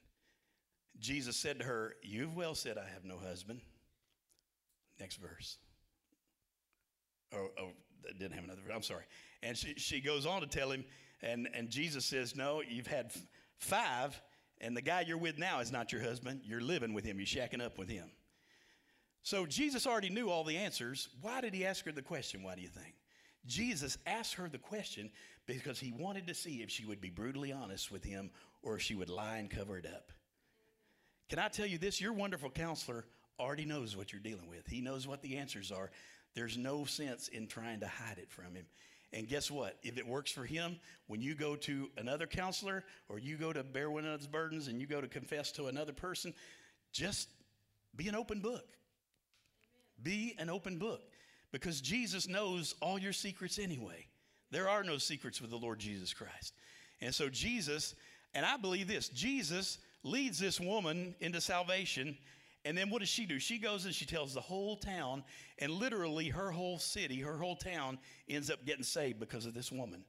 Jesus said to her, You've well said, I have no husband. Next verse. Oh, oh didn't have another verse. I'm sorry. And she, she goes on to tell him, and, and Jesus says, No, you've had f- five, and the guy you're with now is not your husband. You're living with him, you're shacking up with him. So Jesus already knew all the answers. Why did he ask her the question? Why do you think? Jesus asked her the question because he wanted to see if she would be brutally honest with him or if she would lie and cover it up. Can I tell you this? Your wonderful counselor already knows what you're dealing with. He knows what the answers are. There's no sense in trying to hide it from him. And guess what? If it works for him, when you go to another counselor or you go to bear one another's burdens and you go to confess to another person, just be an open book. Be an open book because Jesus knows all your secrets anyway. There are no secrets with the Lord Jesus Christ. And so, Jesus, and I believe this Jesus leads this woman into salvation. And then what does she do? She goes and she tells the whole town, and literally her whole city, her whole town ends up getting saved because of this woman.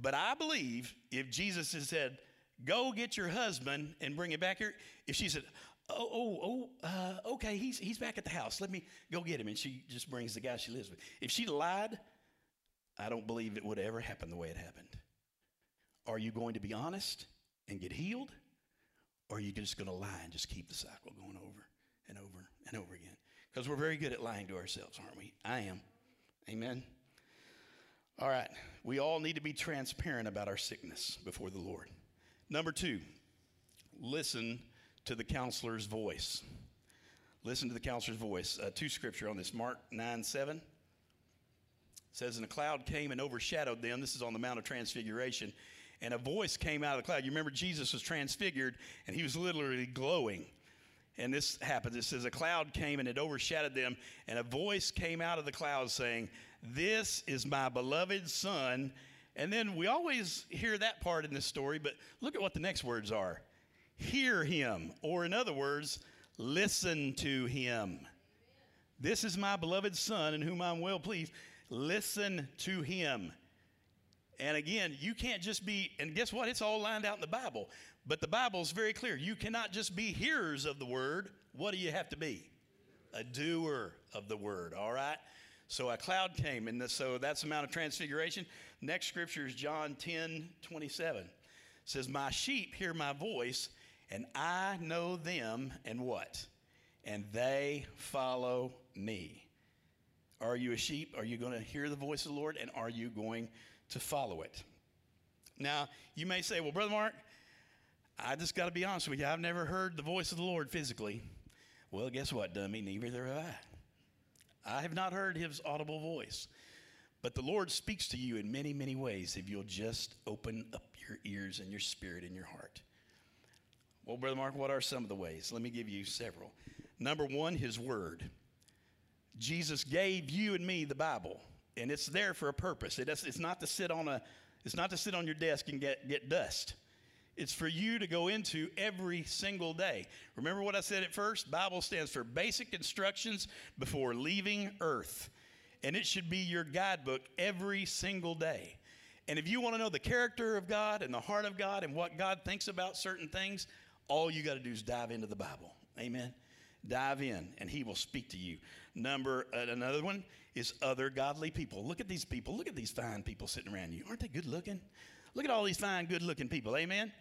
But I believe if Jesus had said, Go get your husband and bring him back here, if she said, Oh, oh, oh, uh, okay, he's, he's back at the house. Let me go get him. And she just brings the guy she lives with. If she lied, I don't believe it would ever happen the way it happened. Are you going to be honest and get healed? Or are you just going to lie and just keep the cycle going over and over and over again? Because we're very good at lying to ourselves, aren't we? I am. Amen. All right. We all need to be transparent about our sickness before the Lord. Number two, listen to the counselor's voice. Listen to the counselor's voice. Uh, two scripture on this Mark 9 7 says, And a cloud came and overshadowed them. This is on the Mount of Transfiguration. And a voice came out of the cloud. You remember Jesus was transfigured and he was literally glowing. And this happens. It says, A cloud came and it overshadowed them, and a voice came out of the cloud saying, This is my beloved Son. And then we always hear that part in this story, but look at what the next words are hear him, or in other words, listen to him. This is my beloved Son in whom I'm well pleased. Listen to him. And again, you can't just be, and guess what? It's all lined out in the Bible. But the Bible is very clear. You cannot just be hearers of the word. What do you have to be? A doer of the word, all right? So a cloud came, and so that's the Mount of Transfiguration. Next scripture is John 10 27. It says, My sheep hear my voice, and I know them, and what? And they follow me. Are you a sheep? Are you going to hear the voice of the Lord? And are you going to follow it? Now, you may say, well, Brother Mark, I just got to be honest with you. I've never heard the voice of the Lord physically. Well, guess what, dummy? Neither have I. I have not heard his audible voice. But the Lord speaks to you in many, many ways if you'll just open up your ears and your spirit and your heart. Well, Brother Mark, what are some of the ways? Let me give you several. Number one, his word. Jesus gave you and me the Bible, and it's there for a purpose. It's not to sit on a it's not to sit on your desk and get, get dust. It's for you to go into every single day. Remember what I said at first? Bible stands for basic instructions before leaving earth. And it should be your guidebook every single day. And if you want to know the character of God and the heart of God and what God thinks about certain things, all you got to do is dive into the Bible. Amen. Dive in and he will speak to you. Number uh, another one is other godly people. Look at these people. Look at these fine people sitting around you. Aren't they good looking? Look at all these fine, good looking people. Amen.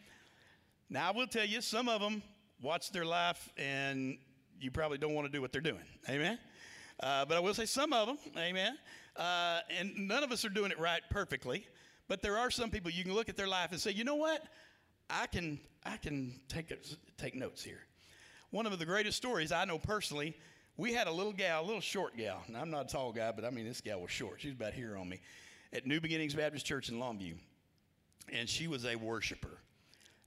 Now, I will tell you, some of them watch their life and you probably don't want to do what they're doing. Amen. Uh, but I will say some of them, amen. Uh, and none of us are doing it right perfectly. But there are some people you can look at their life and say, you know what? I can, I can take, take notes here. One of the greatest stories I know personally, we had a little gal, a little short gal. Now, I'm not a tall guy, but I mean, this gal was short. She was about here on me at New Beginnings Baptist Church in Longview. And she was a worshiper.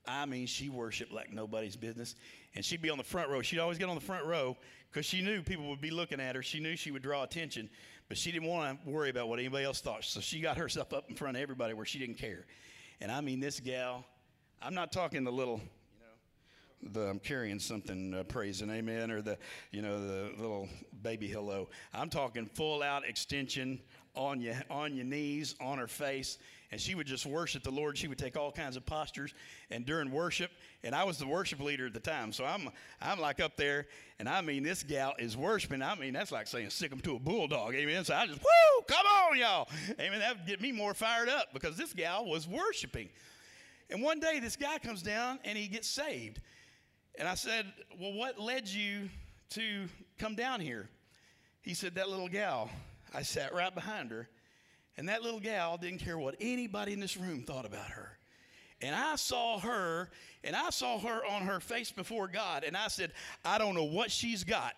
I mean, she worshiped like nobody's business. And she'd be on the front row. She'd always get on the front row because she knew people would be looking at her. She knew she would draw attention, but she didn't want to worry about what anybody else thought. So she got herself up in front of everybody where she didn't care. And I mean, this gal, I'm not talking the little, the I'm carrying something, uh, amen, or the, you know, the little baby hello. I'm talking full out extension on your on your knees, on her face, and she would just worship the Lord. She would take all kinds of postures, and during worship, and I was the worship leader at the time, so I'm I'm like up there, and I mean this gal is worshiping. I mean that's like saying sick 'em to a bulldog, amen. So I just whoo, come on, y'all, amen. That would get me more fired up because this gal was worshiping. And one day this guy comes down and he gets saved, and I said, well, what led you to come down here? He said that little gal. I sat right behind her, and that little gal didn't care what anybody in this room thought about her. And I saw her, and I saw her on her face before God, and I said, I don't know what she's got,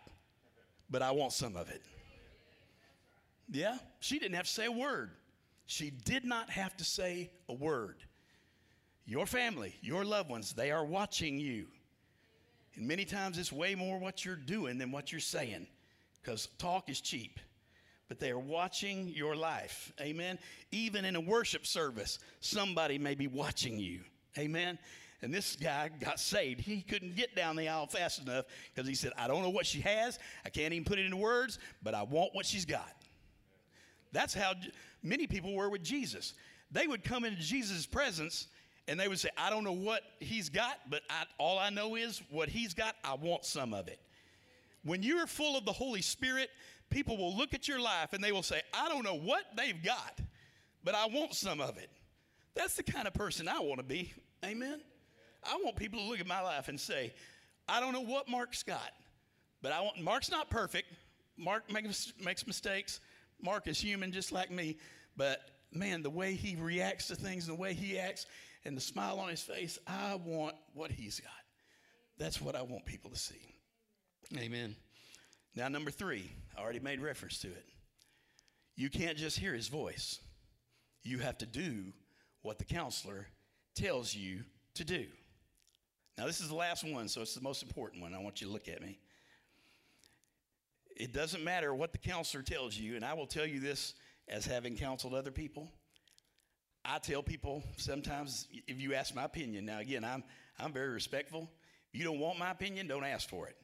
but I want some of it. Yeah, she didn't have to say a word. She did not have to say a word. Your family, your loved ones, they are watching you. And many times it's way more what you're doing than what you're saying because talk is cheap but they are watching your life. Amen. Even in a worship service, somebody may be watching you. Amen. And this guy got saved. He couldn't get down the aisle fast enough because he said, I don't know what she has. I can't even put it into words, but I want what she's got. That's how many people were with Jesus. They would come into Jesus' presence and they would say, I don't know what he's got, but I, all I know is what he's got, I want some of it. When you're full of the Holy Spirit, people will look at your life and they will say, I don't know what they've got, but I want some of it. That's the kind of person I want to be. Amen. I want people to look at my life and say, I don't know what Mark's got, but I want Mark's not perfect. Mark makes, makes mistakes. Mark is human just like me, but man, the way he reacts to things, the way he acts, and the smile on his face, I want what he's got. That's what I want people to see. Amen. Now, number three, I already made reference to it. You can't just hear his voice, you have to do what the counselor tells you to do. Now, this is the last one, so it's the most important one. I want you to look at me. It doesn't matter what the counselor tells you, and I will tell you this as having counseled other people. I tell people sometimes if you ask my opinion, now again, I'm, I'm very respectful. If you don't want my opinion, don't ask for it.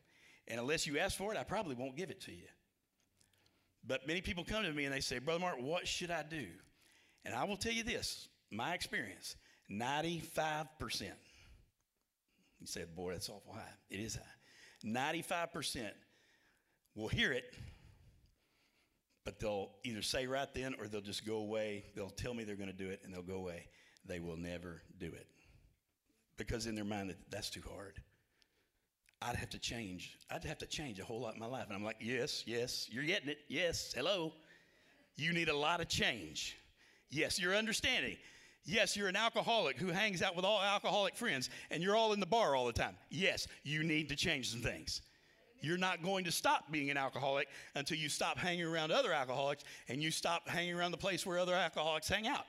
And unless you ask for it, I probably won't give it to you. But many people come to me and they say, Brother Mark, what should I do? And I will tell you this my experience 95%. You said, Boy, that's awful high. It is high. 95% will hear it, but they'll either say right then or they'll just go away. They'll tell me they're going to do it and they'll go away. They will never do it because in their mind, that's too hard. I'd have to change. I'd have to change a whole lot in my life. And I'm like, yes, yes, you're getting it. Yes, hello. You need a lot of change. Yes, you're understanding. Yes, you're an alcoholic who hangs out with all alcoholic friends and you're all in the bar all the time. Yes, you need to change some things. You're not going to stop being an alcoholic until you stop hanging around other alcoholics and you stop hanging around the place where other alcoholics hang out.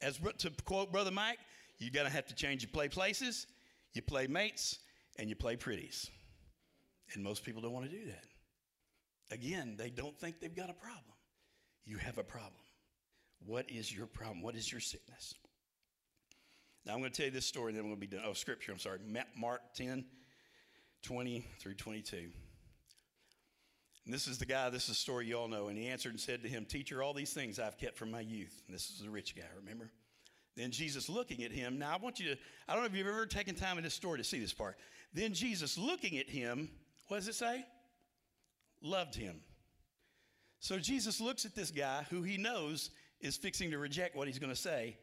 As to quote Brother Mike, you're going to have to change your play places, you play mates, and you play pretties. And most people don't want to do that. Again, they don't think they've got a problem. You have a problem. What is your problem? What is your sickness? Now, I'm going to tell you this story, and then we're going to be done. Oh, scripture, I'm sorry. Mark 10, 20 through 22. And this is the guy, this is a story you all know. And he answered and said to him, Teacher, all these things I've kept from my youth. And this is the rich guy, remember? Then Jesus looking at him. Now, I want you to, I don't know if you've ever taken time in this story to see this part. Then Jesus looking at him, what does it say? Loved him. So Jesus looks at this guy who he knows is fixing to reject what he's going to say,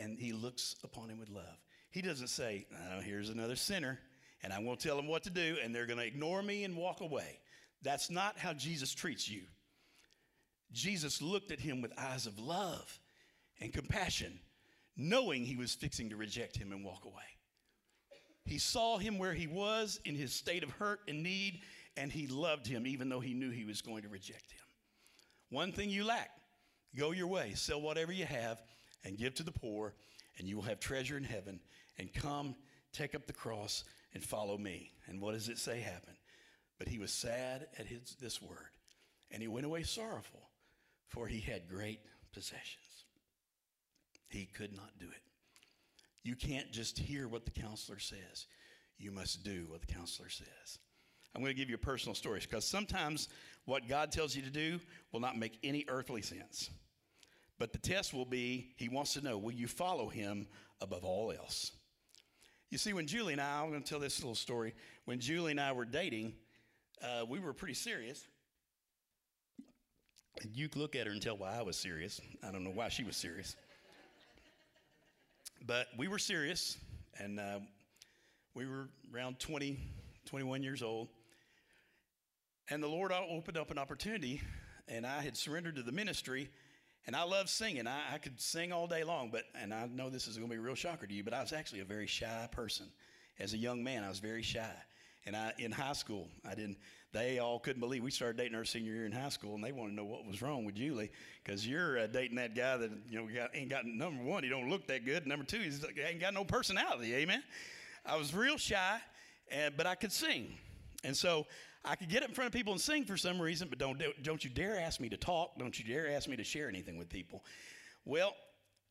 and he looks upon him with love. He doesn't say, oh, here's another sinner, and I'm going to tell them what to do, and they're going to ignore me and walk away. That's not how Jesus treats you. Jesus looked at him with eyes of love and compassion, knowing he was fixing to reject him and walk away. He saw him where he was in his state of hurt and need, and he loved him even though he knew he was going to reject him. One thing you lack go your way, sell whatever you have, and give to the poor, and you will have treasure in heaven. And come, take up the cross, and follow me. And what does it say happened? But he was sad at his, this word, and he went away sorrowful, for he had great possessions. He could not do it. You can't just hear what the counselor says, you must do what the counselor says. I'm going to give you personal story because sometimes what God tells you to do will not make any earthly sense. But the test will be He wants to know will you follow Him above all else? You see, when Julie and I, I'm going to tell this little story. When Julie and I were dating, uh, we were pretty serious. You could look at her and tell why I was serious. I don't know why she was serious. But we were serious, and uh, we were around 20, 21 years old. And the Lord opened up an opportunity, and I had surrendered to the ministry. And I love singing. I, I could sing all day long, but and I know this is going to be a real shocker to you, but I was actually a very shy person. As a young man, I was very shy. And I in high school, I didn't. They all couldn't believe we started dating our senior year in high school, and they wanted to know what was wrong with Julie because you're uh, dating that guy that you know got, ain't got number one, he don't look that good. Number two, he's he ain't got no personality. Amen. I was real shy, and but I could sing, and so I could get up in front of people and sing for some reason, but don't, don't you dare ask me to talk. Don't you dare ask me to share anything with people. Well,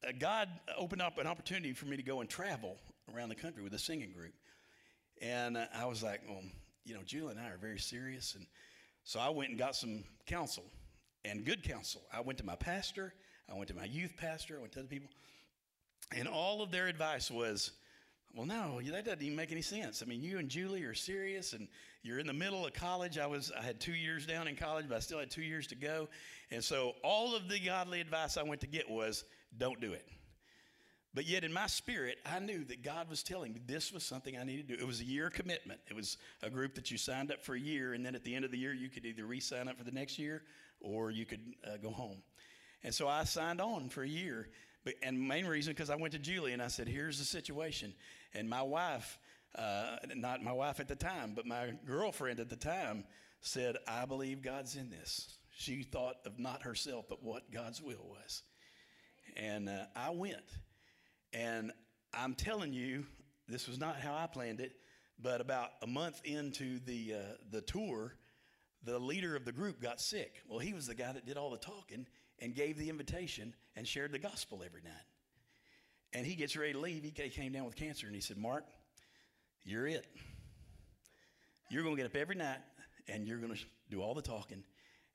uh, God opened up an opportunity for me to go and travel around the country with a singing group. And uh, I was like, well, you know, Julie and I are very serious. And so I went and got some counsel and good counsel. I went to my pastor, I went to my youth pastor, I went to other people. And all of their advice was, well, no, that doesn't even make any sense. I mean, you and Julie are serious, and you're in the middle of college. I was, I had two years down in college, but I still had two years to go. And so, all of the godly advice I went to get was, don't do it. But yet, in my spirit, I knew that God was telling me this was something I needed to do. It was a year commitment. It was a group that you signed up for a year, and then at the end of the year, you could either re sign up for the next year or you could uh, go home. And so I signed on for a year. But, and main reason because I went to Julie and I said, "Here's the situation." And my wife, uh, not my wife at the time, but my girlfriend at the time, said, "I believe God's in this." She thought of not herself, but what God's will was. And uh, I went, and I'm telling you, this was not how I planned it. But about a month into the uh, the tour, the leader of the group got sick. Well, he was the guy that did all the talking and gave the invitation and shared the gospel every night. And he gets ready to leave. He came down with cancer and he said, Mark, you're it. You're going to get up every night and you're going to do all the talking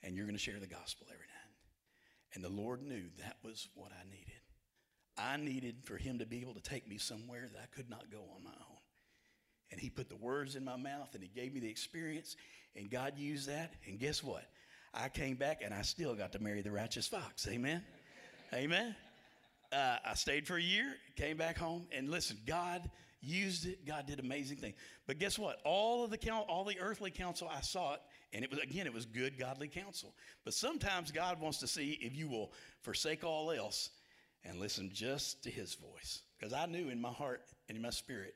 and you're going to share the gospel every night. And the Lord knew that was what I needed. I needed for him to be able to take me somewhere that I could not go on my own. And he put the words in my mouth and he gave me the experience and God used that. And guess what? I came back and I still got to marry the righteous fox. Amen. Amen. Uh, I stayed for a year, came back home, and listen, God used it. God did amazing things. But guess what? All of the count, all the earthly counsel I sought, and it was again, it was good, godly counsel. But sometimes God wants to see if you will forsake all else and listen just to his voice. Because I knew in my heart and in my spirit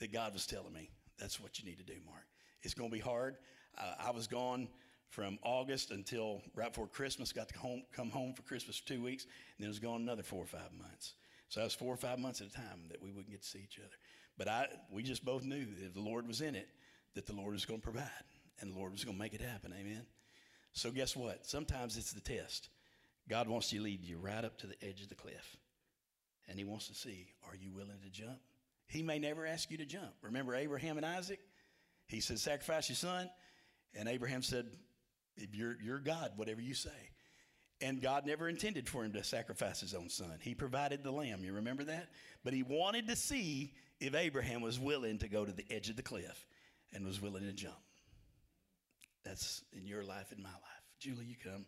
that God was telling me, that's what you need to do, Mark. It's going to be hard. Uh, I was gone from August until right before Christmas, got to home, come home for Christmas for two weeks, and then was gone another four or five months. So that was four or five months at a time that we wouldn't get to see each other. But I, we just both knew that if the Lord was in it, that the Lord was going to provide and the Lord was going to make it happen. Amen. So guess what? Sometimes it's the test. God wants to lead you right up to the edge of the cliff. And he wants to see, are you willing to jump? He may never ask you to jump. Remember Abraham and Isaac? He said, sacrifice your son. And Abraham said, you're, you're God, whatever you say. And God never intended for him to sacrifice his own son. He provided the lamb. You remember that? But he wanted to see if Abraham was willing to go to the edge of the cliff and was willing to jump. That's in your life and my life. Julie, you come.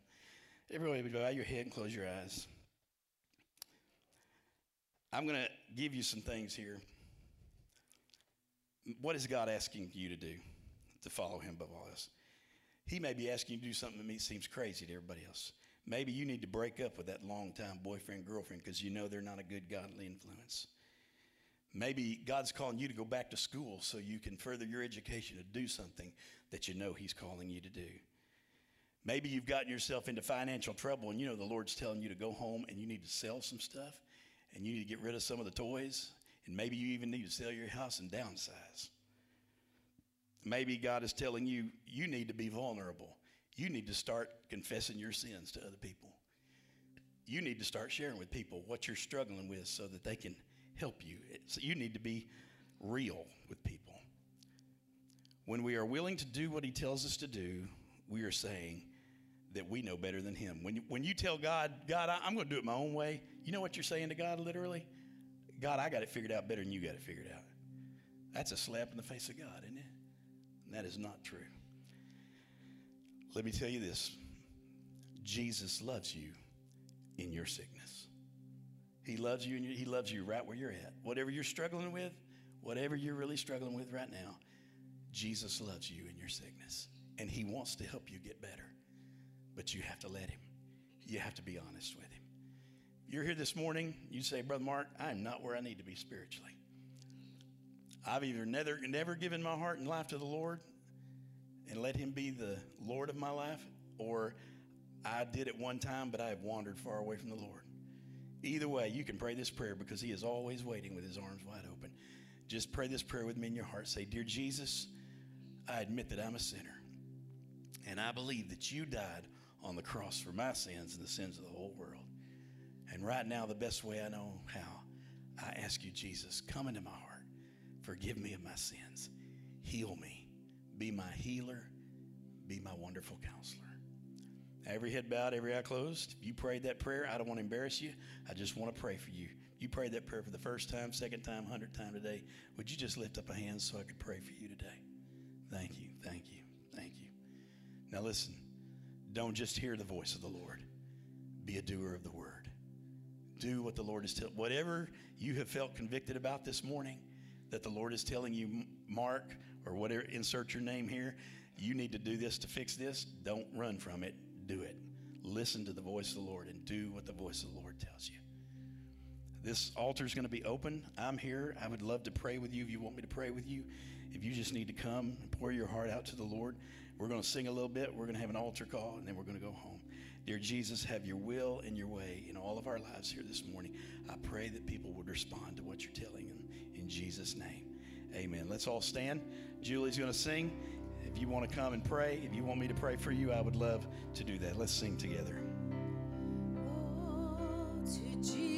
Everybody, bow your head and close your eyes. I'm going to give you some things here. What is God asking you to do to follow Him above all else? He may be asking you to do something that seems crazy to everybody else. Maybe you need to break up with that long-time boyfriend, girlfriend, because you know they're not a good godly influence. Maybe God's calling you to go back to school so you can further your education to do something that you know He's calling you to do. Maybe you've gotten yourself into financial trouble and you know the Lord's telling you to go home and you need to sell some stuff and you need to get rid of some of the toys. And maybe you even need to sell your house and downsize. Maybe God is telling you you need to be vulnerable. You need to start confessing your sins to other people. You need to start sharing with people what you're struggling with so that they can help you. So you need to be real with people. When we are willing to do what He tells us to do, we are saying that we know better than Him. When you, when you tell God, God, I, I'm going to do it my own way, you know what you're saying to God literally? God, I got it figured out better than you got it figured out. That's a slap in the face of God, isn't it? And that is not true. Let me tell you this Jesus loves you in your sickness. He loves you and he loves you right where you're at. Whatever you're struggling with, whatever you're really struggling with right now, Jesus loves you in your sickness. And he wants to help you get better. But you have to let him. You have to be honest with him. You're here this morning, you say, Brother Mark, I'm not where I need to be spiritually. I've either never, never given my heart and life to the Lord and let him be the Lord of my life, or I did it one time, but I have wandered far away from the Lord. Either way, you can pray this prayer because He is always waiting with His arms wide open. Just pray this prayer with me in your heart. Say, Dear Jesus, I admit that I'm a sinner. And I believe that you died on the cross for my sins and the sins of the whole world. And right now, the best way I know how, I ask you, Jesus, come into my heart. Forgive me of my sins. Heal me. Be my healer. Be my wonderful counselor. Every head bowed, every eye closed. You prayed that prayer, I don't want to embarrass you. I just want to pray for you. You prayed that prayer for the first time, second time, hundredth time today. Would you just lift up a hand so I could pray for you today? Thank you, thank you, thank you. Now listen, don't just hear the voice of the Lord. Be a doer of the word. Do what the Lord is telling. Whatever you have felt convicted about this morning, that the Lord is telling you, Mark, or whatever, insert your name here. You need to do this to fix this. Don't run from it do it. Listen to the voice of the Lord and do what the voice of the Lord tells you. This altar is going to be open. I'm here. I would love to pray with you if you want me to pray with you. If you just need to come and pour your heart out to the Lord, we're going to sing a little bit. We're going to have an altar call, and then we're going to go home. Dear Jesus, have your will and your way in all of our lives here this morning. I pray that people would respond to what you're telling them in Jesus' name. Amen. Let's all stand. Julie's going to sing. If you want to come and pray, if you want me to pray for you, I would love to do that. Let's sing together. Oh, to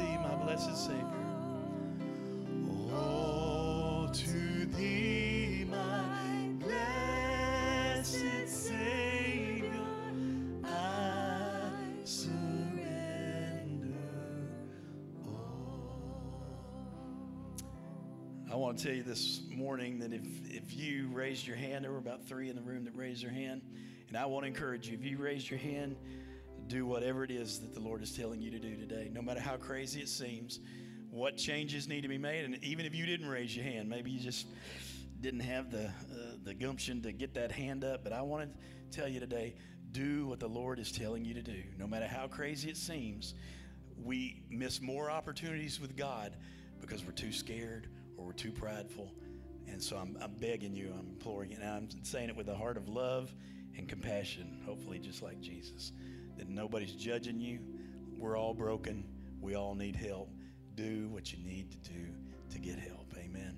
thee, my blessed Savior. Want to tell you this morning that if, if you raised your hand, there were about three in the room that raised their hand, and I want to encourage you if you raised your hand, do whatever it is that the Lord is telling you to do today, no matter how crazy it seems, what changes need to be made, and even if you didn't raise your hand, maybe you just didn't have the, uh, the gumption to get that hand up, but I want to tell you today do what the Lord is telling you to do. No matter how crazy it seems, we miss more opportunities with God because we're too scared or we're too prideful. And so I'm, I'm begging you, I'm imploring you, and I'm saying it with a heart of love and compassion, hopefully just like Jesus, that nobody's judging you. We're all broken. We all need help. Do what you need to do to get help. Amen.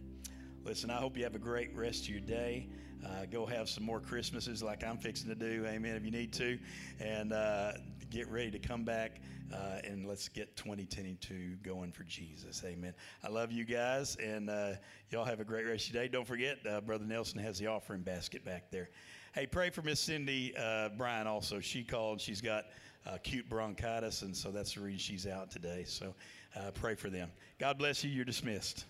Listen, I hope you have a great rest of your day. Uh, go have some more Christmases like I'm fixing to do. Amen. If you need to. And uh, get ready to come back uh, and let's get 2022 going for Jesus. Amen. I love you guys. And uh, y'all have a great rest of your day. Don't forget, uh, Brother Nelson has the offering basket back there. Hey, pray for Miss Cindy uh, Bryan also. She called. She's got acute bronchitis, and so that's the reason she's out today. So pray for them. God bless you. You're dismissed.